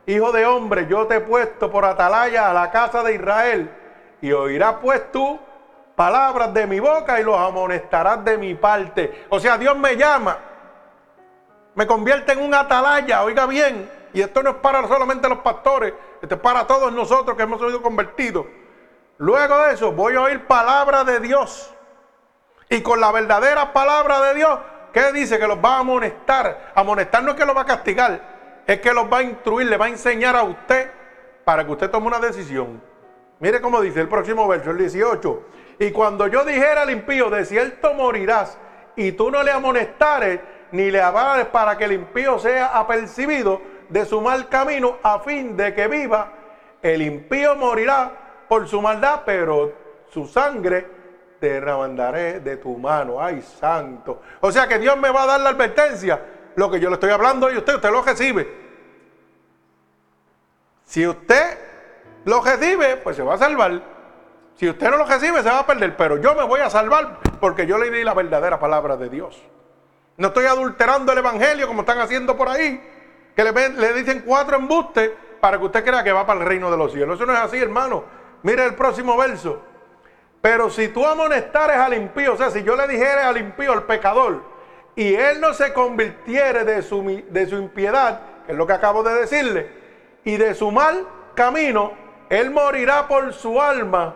hijo de hombre, yo te he puesto por atalaya a la casa de Israel, y oirás pues tú palabras de mi boca y los amonestarás de mi parte. O sea, Dios me llama, me convierte en un atalaya, oiga bien, y esto no es para solamente los pastores, esto es para todos nosotros que hemos sido convertidos. Luego de eso voy a oír palabra de Dios. Y con la verdadera palabra de Dios, ¿qué dice? Que los va a amonestar. Amonestar no es que los va a castigar, es que los va a instruir, le va a enseñar a usted para que usted tome una decisión. Mire cómo dice el próximo verso, el 18. Y cuando yo dijera al impío, de cierto morirás, y tú no le amonestares, ni le hablares para que el impío sea apercibido de su mal camino, a fin de que viva, el impío morirá por su maldad, pero su sangre te remandaré de tu mano. Ay, santo. O sea que Dios me va a dar la advertencia. Lo que yo le estoy hablando y usted, usted lo recibe. Si usted lo recibe, pues se va a salvar. Si usted no lo recibe, se va a perder. Pero yo me voy a salvar porque yo le di la verdadera palabra de Dios. No estoy adulterando el evangelio como están haciendo por ahí. Que le, dicen cuatro embustes para que usted crea que va para el reino de los cielos. Eso no es así, hermano. Mire el próximo verso. Pero si tú amonestares al impío, o sea, si yo le dijera al impío, al pecador, y él no se convirtiere de su, de su impiedad, que es lo que acabo de decirle, y de su mal camino, él morirá por su alma,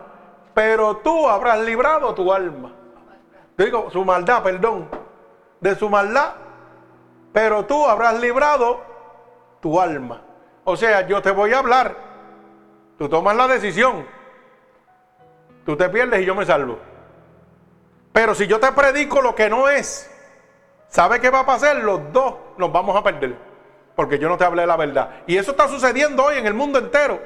pero tú habrás librado tu alma. Digo, su maldad, perdón. De su maldad, pero tú habrás librado tu alma. O sea, yo te voy a hablar. Tú tomas la decisión. Tú te pierdes y yo me salvo. Pero si yo te predico lo que no es, ¿sabe qué va a pasar? Los dos nos vamos a perder. Porque yo no te hablé la verdad. Y eso está sucediendo hoy en el mundo entero.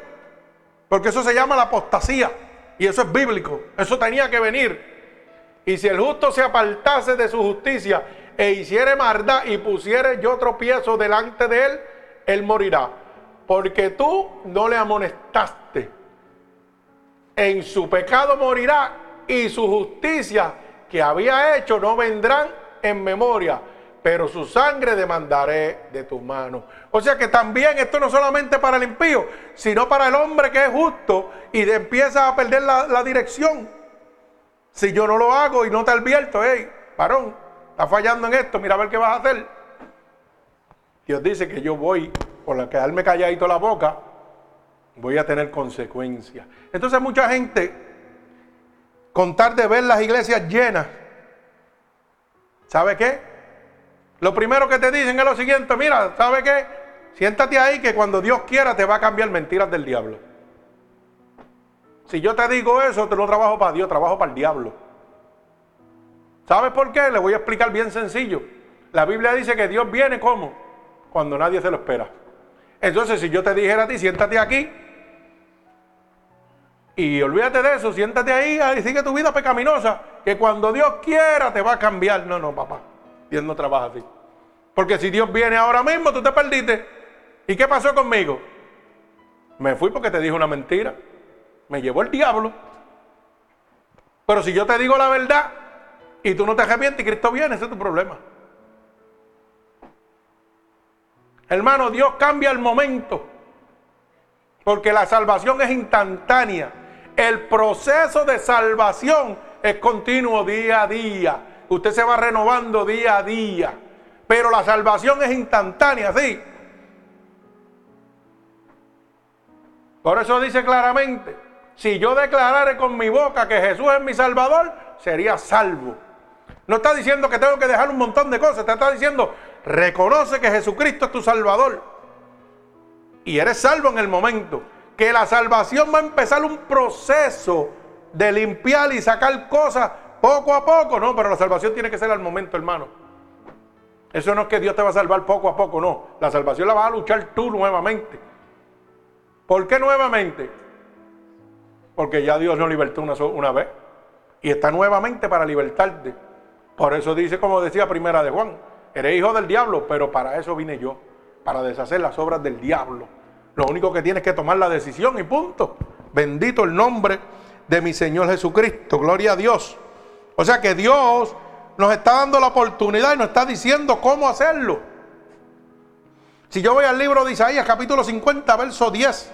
Porque eso se llama la apostasía. Y eso es bíblico. Eso tenía que venir. Y si el justo se apartase de su justicia e hiciere maldad y pusiere yo tropiezo delante de él, él morirá. Porque tú no le amonestaste en su pecado morirá y su justicia que había hecho no vendrán en memoria, pero su sangre demandaré de tu mano. O sea que también esto no solamente para el impío, sino para el hombre que es justo y empieza a perder la, dirección. Si yo no lo hago y no te advierto, hey, varón, está fallando en esto, mira a ver qué vas a hacer. Dios dice que yo voy, por quedarme calladito la boca, voy a tener consecuencias. Entonces mucha gente, contar de ver las iglesias llenas, ¿sabe qué? Lo primero que te dicen es lo siguiente, mira, ¿sabe qué? Siéntate ahí que cuando Dios quiera te va a cambiar mentiras del diablo. Si yo te digo eso, te lo trabajo para Dios, trabajo para el diablo. ¿Sabes por qué? Le voy a explicar bien sencillo. La Biblia dice que Dios viene como? Cuando nadie se lo espera. Entonces, si yo te dijera a ti, siéntate aquí, y olvídate de eso, siéntate ahí y sigue tu vida pecaminosa, que cuando Dios quiera te va a cambiar. No, no, papá, Dios no trabaja así. Porque si Dios viene ahora mismo, tú te perdiste. ¿Y qué pasó conmigo? Me fui porque te dijo una mentira. Me llevó el diablo. Pero si yo te digo la verdad y tú no te arrepientes y Cristo viene, ese es tu problema. Hermano, Dios cambia el momento. Porque la salvación es instantánea. El proceso de salvación es continuo día a día. Usted se va renovando día a día. Pero la salvación es instantánea, ¿sí? Por eso dice claramente, si yo declarare con mi boca que Jesús es mi Salvador, sería salvo. No está diciendo que tengo que dejar un montón de cosas, te está diciendo, reconoce que Jesucristo es tu Salvador. Y eres salvo en el momento que la salvación va a empezar un proceso de limpiar y sacar cosas poco a poco. No, pero la salvación tiene que ser al momento, hermano. Eso no es que Dios te va a salvar poco a poco, no. La salvación la vas a luchar tú nuevamente. ¿Por qué nuevamente? Porque ya Dios nos libertó una, una vez. Y está nuevamente para libertarte. Por eso dice, como decía primera de Juan, eres hijo del diablo, pero para eso vine yo, para deshacer las obras del diablo. Lo único que tienes que tomar la decisión y punto. Bendito el nombre de mi Señor Jesucristo. Gloria a Dios. O sea que Dios nos está dando la oportunidad y nos está diciendo cómo hacerlo. Si yo voy al libro de Isaías, capítulo 50, verso 10.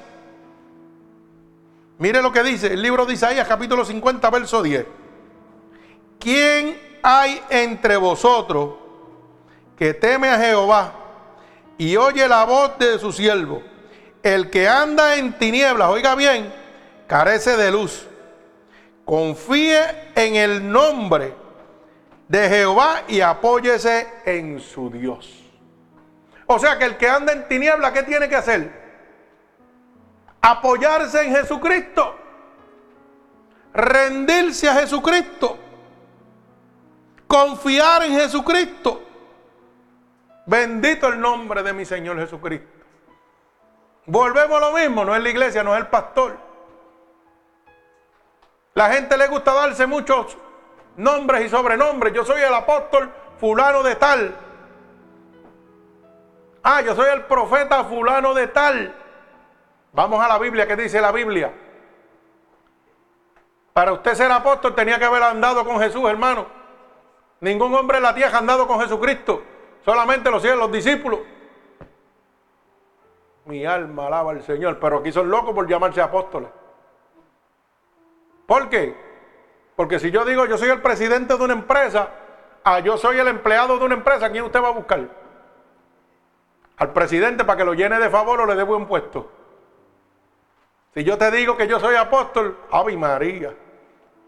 Mire lo que dice el libro de Isaías, capítulo 50, verso 10. ¿Quién hay entre vosotros que teme a Jehová y oye la voz de su siervo? El que anda en tinieblas, oiga bien, carece de luz confíe en el nombre de Jehová y apóyese en su Dios. O sea que el que anda en tiniebla, ¿qué tiene que hacer? Apoyarse en Jesucristo. Rendirse a Jesucristo. Confiar en Jesucristo. Bendito el nombre de mi Señor Jesucristo. Volvemos a lo mismo, no es la iglesia, no es el pastor. La gente le gusta darse muchos nombres y sobrenombres. Yo soy el apóstol fulano de tal. Ah, yo soy el profeta fulano de tal. Vamos a la Biblia, ¿qué dice la Biblia? Para usted ser apóstol tenía que haber andado con Jesús, hermano. Ningún hombre en la tierra ha andado con Jesucristo. Solamente los los discípulos. Mi alma alaba al Señor, pero aquí son locos por llamarse apóstoles. ¿Por qué? Porque si yo digo yo soy el presidente de una empresa, a yo soy el empleado de una empresa, ¿quién usted va a buscar? Al presidente para que lo llene de favor o le dé buen puesto. Si yo te digo que yo soy apóstol, Ave María,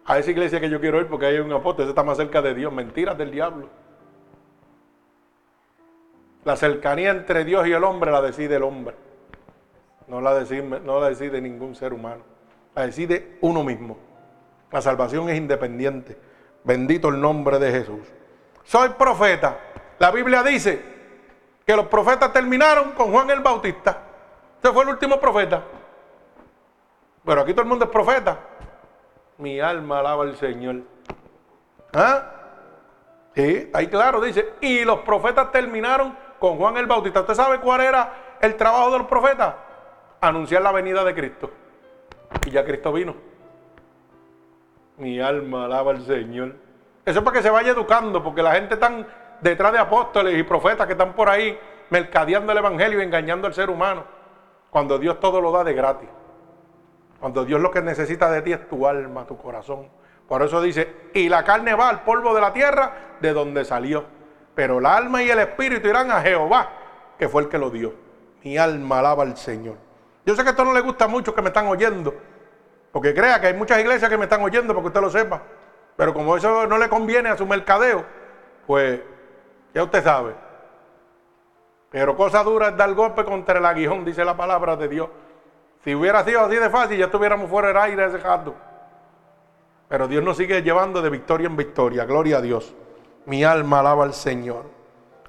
a esa iglesia que yo quiero ir porque hay un apóstol, ese está más cerca de Dios, mentiras del diablo. La cercanía entre Dios y el hombre la decide el hombre, no la decide, no la decide ningún ser humano, la decide uno mismo. La salvación es independiente. Bendito el nombre de Jesús. Soy profeta. La Biblia dice que los profetas terminaron con Juan el Bautista. Ese fue el último profeta. Pero aquí todo el mundo es profeta. Mi alma alaba al Señor. ¿Ah? Sí, ahí claro dice. Y los profetas terminaron con Juan el Bautista. ¿Usted sabe cuál era el trabajo de los profetas? Anunciar la venida de Cristo. Y ya Cristo vino. Mi alma alaba al Señor. Eso es para que se vaya educando, porque la gente está detrás de apóstoles y profetas que están por ahí mercadeando el Evangelio y engañando al ser humano. Cuando Dios todo lo da de gratis. Cuando Dios lo que necesita de ti es tu alma, tu corazón. Por eso dice, y la carne va al polvo de la tierra de donde salió. Pero el alma y el espíritu irán a Jehová, que fue el que lo dio. Mi alma alaba al Señor. Yo sé que esto no le gusta mucho que me están oyendo, porque crea que hay muchas iglesias que me están oyendo porque usted lo sepa. Pero como eso no le conviene a su mercadeo, pues ya usted sabe. Pero cosa dura es dar golpe contra el aguijón, dice la palabra de Dios. Si hubiera sido así de fácil, ya estuviéramos fuera del aire jato. Pero Dios nos sigue llevando de victoria en victoria. Gloria a Dios. Mi alma alaba al Señor.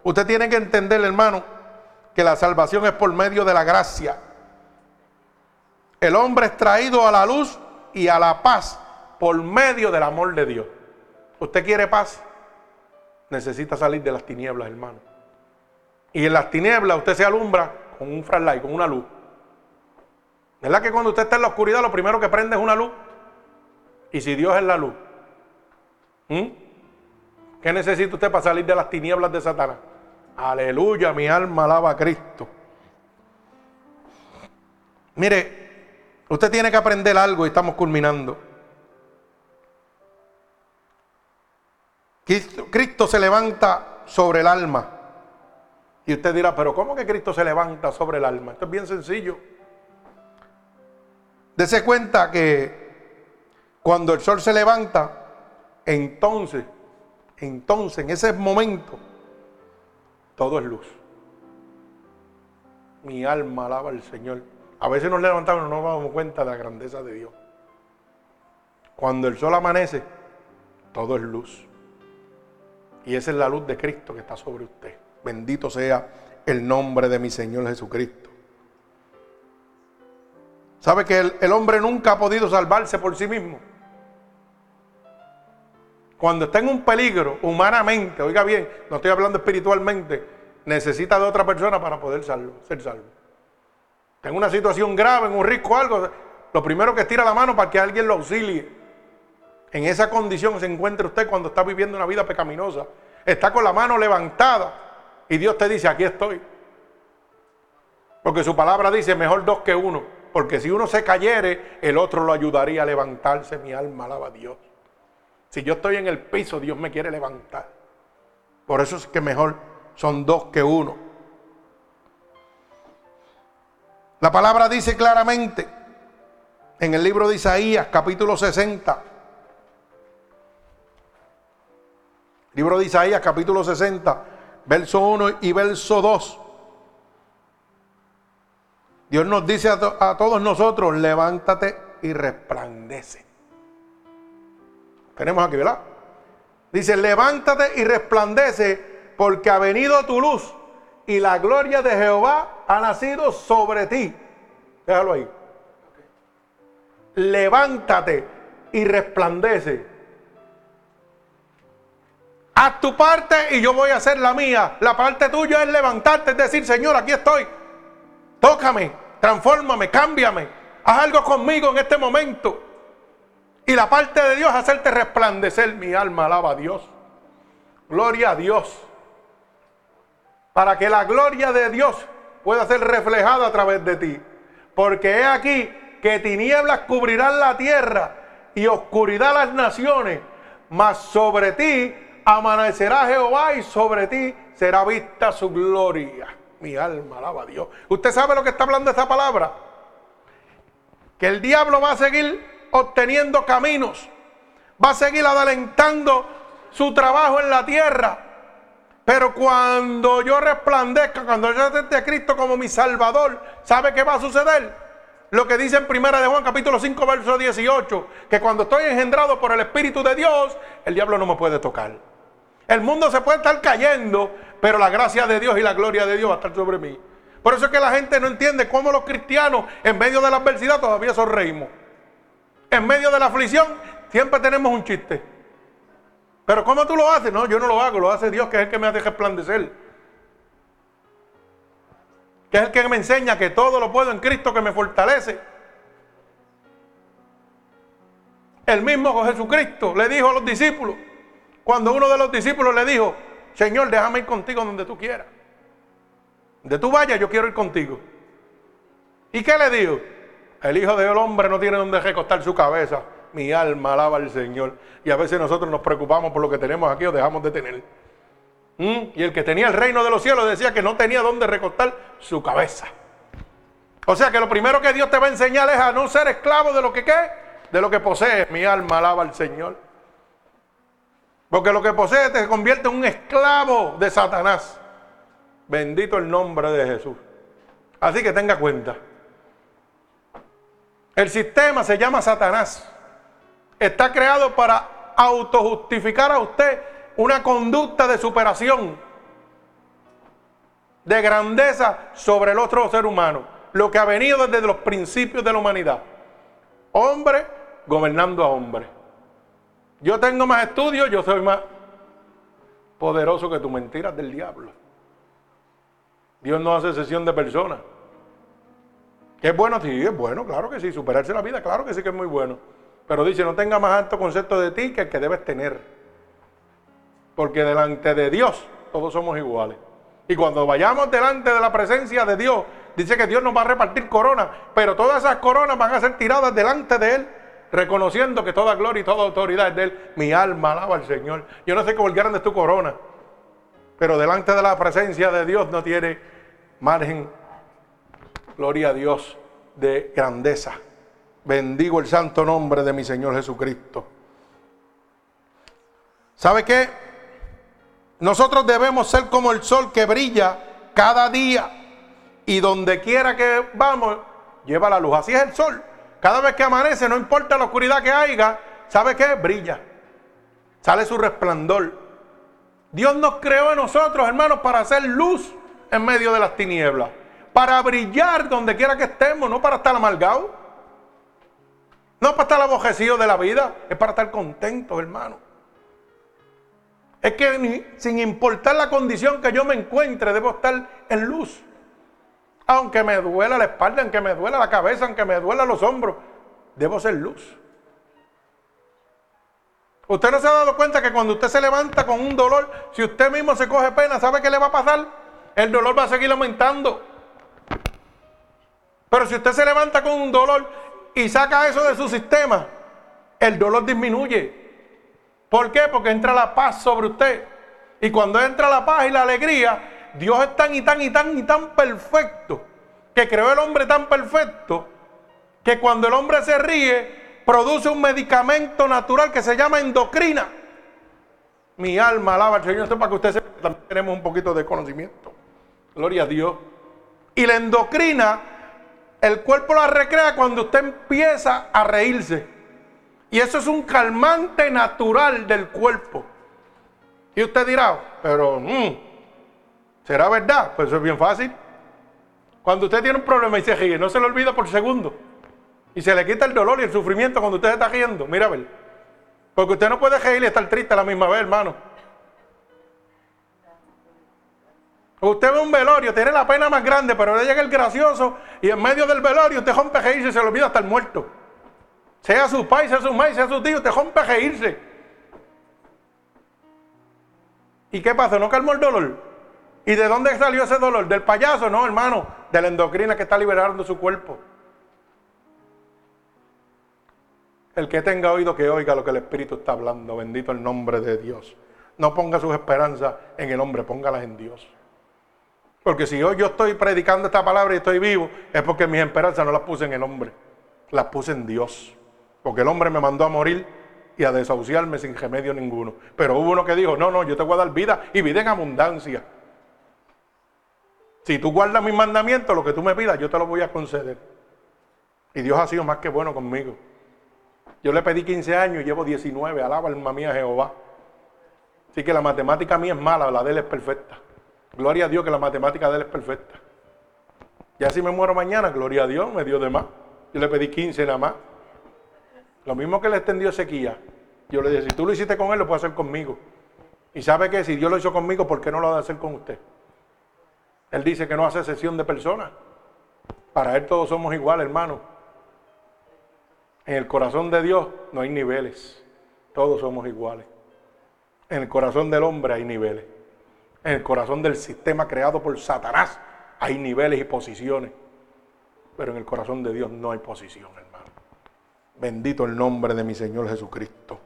Usted tiene que entender, hermano, que la salvación es por medio de la gracia. El hombre es traído a la luz y a la paz por medio del amor de Dios. ¿Usted quiere paz? Necesita salir de las tinieblas, hermano. Y en las tinieblas usted se alumbra con un flashlight, con una luz. ¿Verdad que cuando usted está en la oscuridad lo primero que prende es una luz? Y si Dios es la luz, ¿qué necesita usted para salir de las tinieblas de Satanás? Aleluya, mi alma alaba a Cristo. Mire, Usted tiene que aprender algo y estamos culminando. Cristo, se levanta sobre el alma. Y usted dirá, pero ¿cómo que Cristo se levanta sobre el alma? Esto es bien sencillo. Dese cuenta que cuando el sol se levanta, entonces, entonces, en ese momento, todo es luz. Mi alma alaba al Señor. A veces nos levantamos y no nos damos cuenta de la grandeza de Dios. Cuando el sol amanece, todo es luz. Y esa es la luz de Cristo que está sobre usted. Bendito sea el nombre de mi Señor Jesucristo. ¿Sabe que el, hombre nunca ha podido salvarse por sí mismo? Cuando está en un peligro humanamente, oiga bien, no estoy hablando espiritualmente, necesita de otra persona para poder ser salvo. Tengo una situación grave, en un risco o algo, lo primero que tira la mano para que alguien lo auxilie. En esa condición se encuentra usted cuando está viviendo una vida pecaminosa. Está con la mano levantada y Dios te dice, aquí estoy. Porque su palabra dice, mejor dos que uno. Porque si uno se cayere, el otro lo ayudaría a levantarse. Mi alma alaba a Dios. Si yo estoy en el piso, Dios me quiere levantar. Por eso es que mejor son dos que uno. La palabra dice claramente en el libro de Isaías, capítulo 60. Libro de Isaías, capítulo 60, verso 1 y verso 2. Dios nos dice a, todos nosotros, levántate y resplandece. Tenemos aquí, ¿verdad? Dice, levántate y resplandece porque ha venido tu luz y la gloria de Jehová ha nacido sobre ti. Déjalo ahí. Levántate y resplandece. Haz tu parte y yo voy a hacer la mía. La parte tuya es levantarte, es decir, Señor, aquí estoy. Tócame, transfórmame, cámbiame. Haz algo conmigo en este momento. Y la parte de Dios hacerte resplandecer. Mi alma alaba a Dios. Gloria a Dios. Para que la gloria de Dios pueda ser reflejada a través de ti. Porque he aquí que tinieblas cubrirán la tierra y oscuridad las naciones. Mas sobre ti amanecerá Jehová y sobre ti será vista su gloria. Mi alma alaba a Dios. ¿Usted sabe lo que está hablando esta palabra? Que el diablo va a seguir obteniendo caminos, va a seguir adelantando su trabajo en la tierra. Pero cuando yo resplandezca, cuando yo acepte a Cristo como mi Salvador, ¿sabe qué va a suceder? Lo que dice en Primera de Juan capítulo 5 verso 18, que cuando estoy engendrado por el Espíritu de Dios, el diablo no me puede tocar. El mundo se puede estar cayendo, pero la gracia de Dios y la gloria de Dios va a estar sobre mí. Por eso es que la gente no entiende cómo los cristianos en medio de la adversidad todavía sonreímos en medio de la aflicción, siempre tenemos un chiste. Pero ¿cómo tú lo haces? No, yo no lo hago, lo hace Dios, que es el que me hace resplandecer. Que es el que me enseña que todo lo puedo en Cristo que me fortalece. El mismo Jesucristo le dijo a los discípulos, cuando uno de los discípulos le dijo, Señor, déjame ir contigo donde tú quieras. Donde tú vayas, yo quiero ir contigo. ¿Y qué le dijo? El Hijo del Hombre no tiene donde recostar su cabeza. Mi alma alaba al Señor. Y a veces nosotros nos preocupamos por lo que tenemos aquí o dejamos de tener. ¿Mm? Y el que tenía el reino de los cielos decía que no tenía donde recostar su cabeza. O sea que lo primero que Dios te va a enseñar es a no ser esclavo de lo que qué, de lo que posee. Mi alma alaba al Señor. Porque lo que posee te convierte en un esclavo de Satanás. Bendito el nombre de Jesús. Así que tenga cuenta. El sistema se llama Satanás. Está creado para autojustificar a usted una conducta de superación, de grandeza sobre el otro ser humano. Lo que ha venido desde los principios de la humanidad. Hombre gobernando a hombre. Yo tengo más estudios, yo soy más poderoso que tu mentiras del diablo. Dios no hace sesión de personas. ¿Que es bueno? Sí, es bueno, claro que sí. Superarse la vida, claro que sí que es muy bueno. Pero dice, no tenga más alto concepto de ti que el que debes tener. Porque delante de Dios todos somos iguales. Y cuando vayamos delante de la presencia de Dios, dice que Dios nos va a repartir coronas, pero todas esas coronas van a ser tiradas delante de Él, reconociendo que toda gloria y toda autoridad es de Él. Mi alma alaba al Señor. Yo no sé cómo el grande es tu corona, pero delante de la presencia de Dios no tiene margen gloria a Dios, de grandeza. Bendigo el santo nombre de mi Señor Jesucristo. ¿Sabe qué? Nosotros debemos ser como el sol que brilla cada día y donde quiera que vamos, lleva la luz. Así es el sol. Cada vez que amanece, no importa la oscuridad que haya, ¿sabe qué? Brilla. Sale su resplandor. Dios nos creó a nosotros, hermanos, para hacer luz en medio de las tinieblas. Para brillar donde quiera que estemos, no para estar amargados. No para estar abojecidos de la vida, es para estar contentos, hermano. Es que sin importar la condición que yo me encuentre, debo estar en luz. Aunque me duela la espalda, aunque me duela la cabeza, aunque me duela los hombros, debo ser luz. Usted no se ha dado cuenta que cuando usted se levanta con un dolor, si usted mismo se coge pena, ¿sabe qué le va a pasar? El dolor va a seguir aumentando. Pero si usted se levanta con un dolor y saca eso de su sistema, el dolor disminuye. ¿Por qué? Porque entra la paz sobre usted. Y cuando entra la paz y la alegría, Dios es tan y tan y tan y tan perfecto, que creó el hombre tan perfecto, que cuando el hombre se ríe, produce un medicamento natural que se llama endocrina. Mi alma alaba al Señor. Esto para que usted sepa también tenemos un poquito de conocimiento. Gloria a Dios. Y la endocrina el cuerpo la recrea cuando usted empieza a reírse. Y eso es un calmante natural del cuerpo. Y usted dirá, pero, mm, ¿será verdad? Pues eso es bien fácil. Cuando usted tiene un problema y se ríe, no se le olvida por segundo. Y se le quita el dolor y el sufrimiento cuando usted está riendo. Mira a ver. Porque usted no puede reír y estar triste a la misma vez, hermano. Usted ve un velorio, tiene la pena más grande, pero le llega el gracioso y en medio del velorio usted rompe reírse y se le olvida estar muerto. Sea su pai, sea su madre, sea su tío, usted rompe reírse. ¿Y qué pasa? ¿No calmó el dolor? ¿Y de dónde salió ese dolor? ¿Del payaso? No, hermano, de la endocrina que está liberando su cuerpo. El que tenga oído que oiga lo que el Espíritu está hablando. Bendito el nombre de Dios. No ponga sus esperanzas en el hombre, póngalas en Dios. Porque si yo, yo estoy predicando esta palabra y estoy vivo, es porque mis esperanzas no las puse en el hombre, las puse en Dios. Porque el hombre me mandó a morir y a desahuciarme sin remedio ninguno. Pero hubo uno que dijo, no, no, yo te voy a dar vida y vida en abundancia. Si tú guardas mis mandamientos, lo que tú me pidas, yo te lo voy a conceder. Y Dios ha sido más que bueno conmigo. Yo le pedí 15 años y llevo 19. Alaba alma mía Jehová. Así que la matemática mía es mala, la de él es perfecta. Gloria a Dios que la matemática de él es perfecta. Ya si me muero mañana, gloria a Dios, me dio de más. Yo le pedí 15 nada más. Lo mismo que le extendió sequía. Yo le dije, si tú lo hiciste con él, lo puedes hacer conmigo. Y sabe que si Dios lo hizo conmigo, ¿por qué no lo va a hacer con usted? Él dice que no hace sesión de personas. Para él todos somos iguales, hermano. En el corazón de Dios no hay niveles. Todos somos iguales. En el corazón del hombre hay niveles. En el corazón del sistema creado por Satanás hay niveles y posiciones. Pero en el corazón de Dios no hay posición, hermano. Bendito el nombre de mi Señor Jesucristo.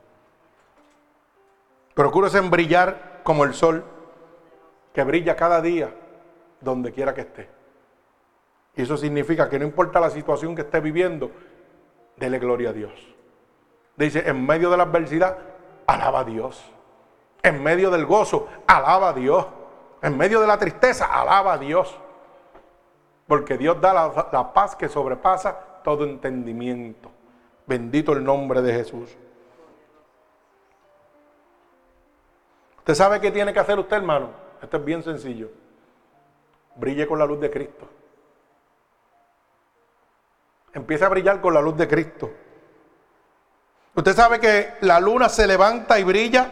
Procúrese en brillar como el sol, que brilla cada día, donde quiera que esté. Y eso significa que no importa la situación que esté viviendo, dele gloria a Dios. Dice, en medio de la adversidad, alaba a Dios. En medio del gozo, alaba a Dios. En medio de la tristeza, alaba a Dios. Porque Dios da la, paz que sobrepasa todo entendimiento. Bendito el nombre de Jesús. ¿Usted sabe qué tiene que hacer usted, hermano? Esto es bien sencillo. Brille con la luz de Cristo. Empieza a brillar con la luz de Cristo. Usted sabe que la luna se levanta y brilla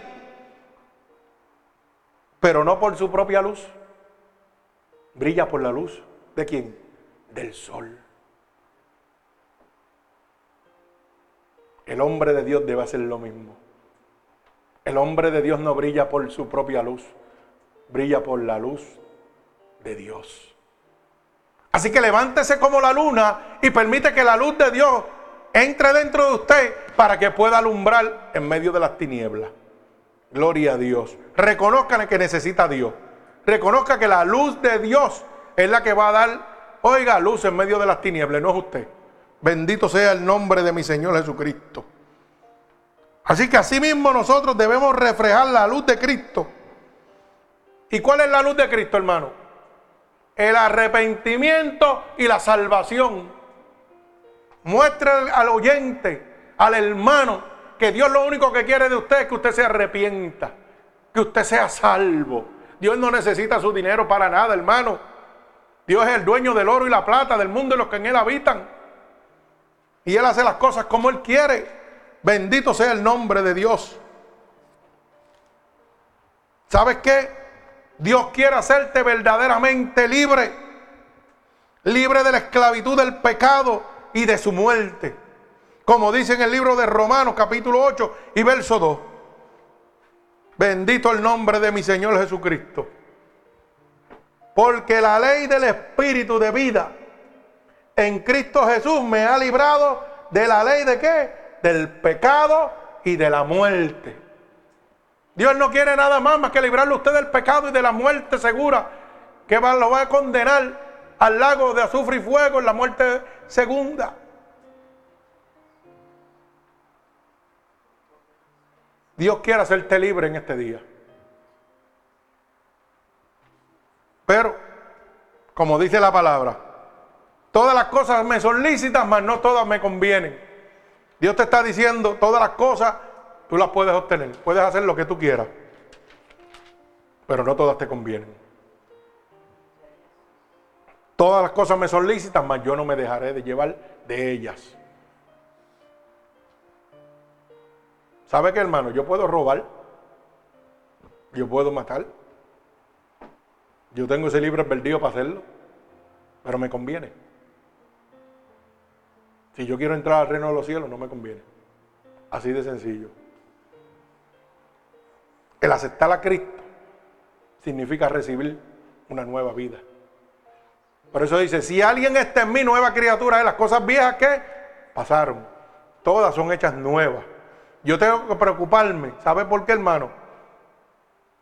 pero no por su propia luz. Brilla por la luz. ¿De quién? Del sol. El hombre de Dios debe hacer lo mismo. El hombre de Dios no brilla por su propia luz, brilla por la luz de Dios. Así que levántese como la luna y permite que la luz de Dios entre dentro de usted para que pueda alumbrar en medio de las tinieblas. Gloria a Dios. Reconozcan que necesita a Dios. Reconozca que la luz de Dios es la que va a dar, oiga, luz en medio de las tinieblas, no es usted. Bendito sea el nombre de mi Señor Jesucristo. Así que así mismo nosotros debemos reflejar la luz de Cristo. ¿Y cuál es la luz de Cristo, hermano? El arrepentimiento y la salvación. Muestra al oyente, al hermano, que Dios lo único que quiere de usted es que usted se arrepienta, que usted sea salvo. Dios no necesita su dinero para nada, hermano. Dios es el dueño del oro y la plata, del mundo y los que en él habitan. Y Él hace las cosas como Él quiere. Bendito sea el nombre de Dios. ¿Sabes qué? Dios quiere hacerte verdaderamente libre. Libre de la esclavitud del pecado y de su muerte. Como dice en el libro de Romanos capítulo 8 y verso 2. Bendito el nombre de mi Señor Jesucristo. Porque la ley del Espíritu de vida en Cristo Jesús me ha librado de la ley de qué? Del pecado y de la muerte. Dios no quiere nada más más que librarle a usted del pecado y de la muerte segura, que lo va a condenar al lago de azufre y fuego en la muerte segunda. Dios quiere hacerte libre en este día. Pero, como dice la palabra, todas las cosas me son lícitas, mas no todas me convienen. Dios te está diciendo, todas las cosas tú las puedes obtener, puedes hacer lo que tú quieras, pero no todas te convienen. Todas las cosas me son lícitas, mas yo no me dejaré de llevar de ellas. ¿Sabe qué, hermano? Yo puedo robar, yo puedo matar, yo tengo ese libro perdido para hacerlo, pero me conviene. Si yo quiero entrar al reino de los cielos, no me conviene. Así de sencillo. El aceptar a Cristo significa recibir una nueva vida. Por eso dice, si alguien está en mí, nueva criatura, de las cosas viejas que pasaron, todas son hechas nuevas. Yo tengo que preocuparme. ¿Sabe por qué, hermano?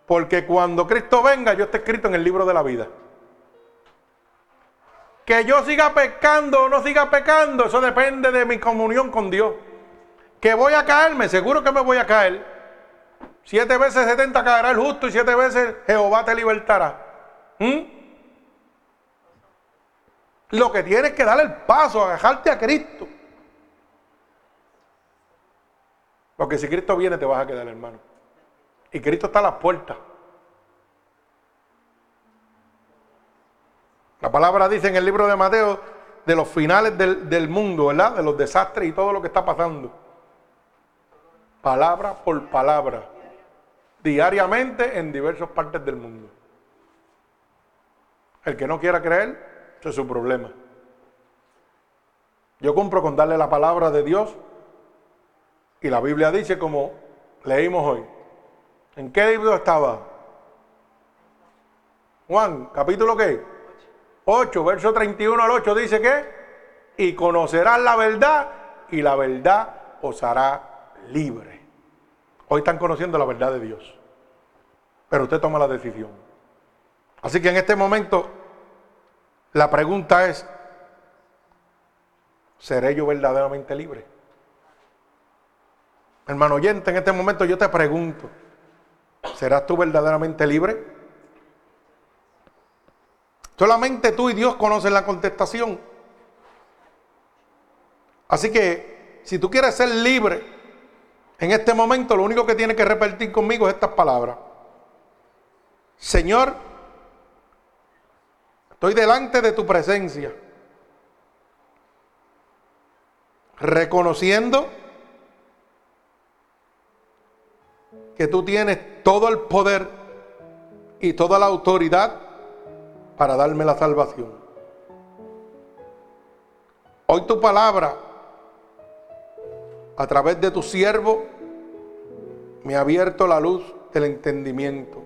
Porque cuando Cristo venga, yo esté escrito en el libro de la vida. Que yo siga pecando o no siga pecando, eso depende de mi comunión con Dios. Que voy a caerme, seguro que me voy a caer. Siete veces setenta caerá el justo y siete veces Jehová te libertará. ¿Mm? Lo que tienes que dar el paso, agajarte a Cristo. Porque si Cristo viene te vas a quedar, hermano. Y Cristo está a las puertas. La palabra dice en el libro de Mateo de los finales del, mundo, ¿verdad? De los desastres y todo lo que está pasando. Palabra por palabra. Diariamente en diversas partes del mundo. El que no quiera creer, ese es su problema. Yo cumplo con darle la palabra de Dios y la Biblia dice como leímos hoy, ¿En qué libro estaba? Juan, capítulo qué? 8, verso 31 al 8 dice que, y conocerás la verdad y la verdad os hará libre. Hoy están conociendo la verdad de Dios, pero usted toma la decisión. Así que en este momento la pregunta es, ¿seré yo verdaderamente libre? Hermano oyente, en este momento yo te pregunto, ¿Serás tú verdaderamente libre? Solamente tú y Dios conocen la contestación. Así que si tú quieres ser libre en este momento, lo único que tienes que repetir conmigo es estas palabras. Señor, estoy delante de tu presencia, reconociendo que tú tienes todo el poder y toda la autoridad para darme la salvación. Hoy tu palabra, a través de tu siervo, me ha abierto la luz del entendimiento.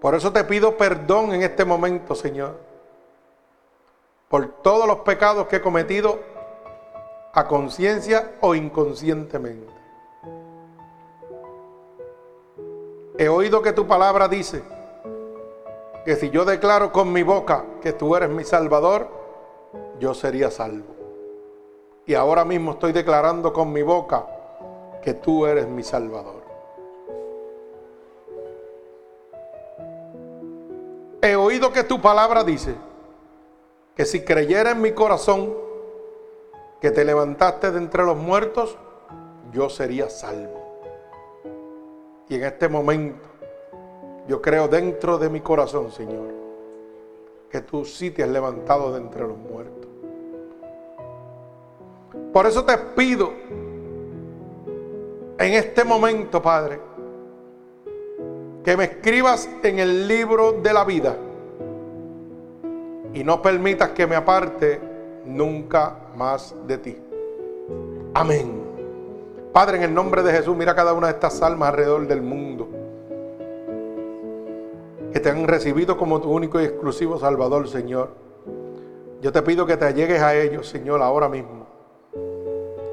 Por eso te pido perdón en este momento, Señor, por todos los pecados que he cometido a conciencia o inconscientemente. He oído que tu palabra dice que si yo declaro con mi boca que tú eres mi salvador, yo sería salvo. Y ahora mismo estoy declarando con mi boca que tú eres mi salvador. He oído que tu palabra dice que si creyera en mi corazón que te levantaste de entre los muertos, yo sería salvo. Y en este momento, yo creo dentro de mi corazón, Señor, que tú sí te has levantado de entre los muertos. Por eso te pido en este momento, Padre, que me escribas en el libro de la vida y no permitas que me aparte nunca más de ti. Amén. Padre, en el nombre de Jesús, mira cada una de estas almas alrededor del mundo que te han recibido como tu único y exclusivo Salvador, Señor. Yo te pido que te llegues a ellos, Señor, ahora mismo.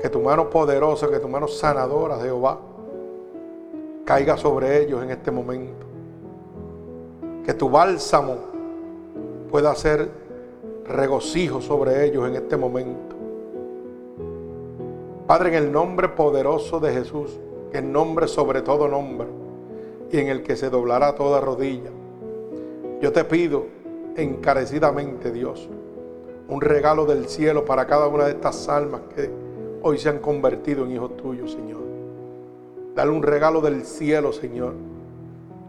Que tu mano poderosa, que tu mano sanadora, Jehová, caiga sobre ellos en este momento. Que tu bálsamo pueda hacer regocijo sobre ellos en este momento. Padre, en el nombre poderoso de Jesús, que el nombre sobre todo nombre, y en el que se doblará toda rodilla, yo te pido encarecidamente, Dios, un regalo del cielo para cada una de estas almas que hoy se han convertido en hijos tuyos, Señor. Dale un regalo del cielo, Señor,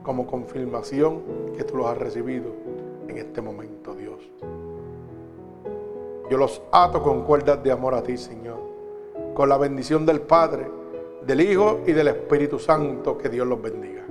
como confirmación que tú los has recibido en este momento, Dios. Yo los ato con cuerdas de amor a ti, Señor, con la bendición del Padre, del Hijo y del Espíritu Santo, que Dios los bendiga.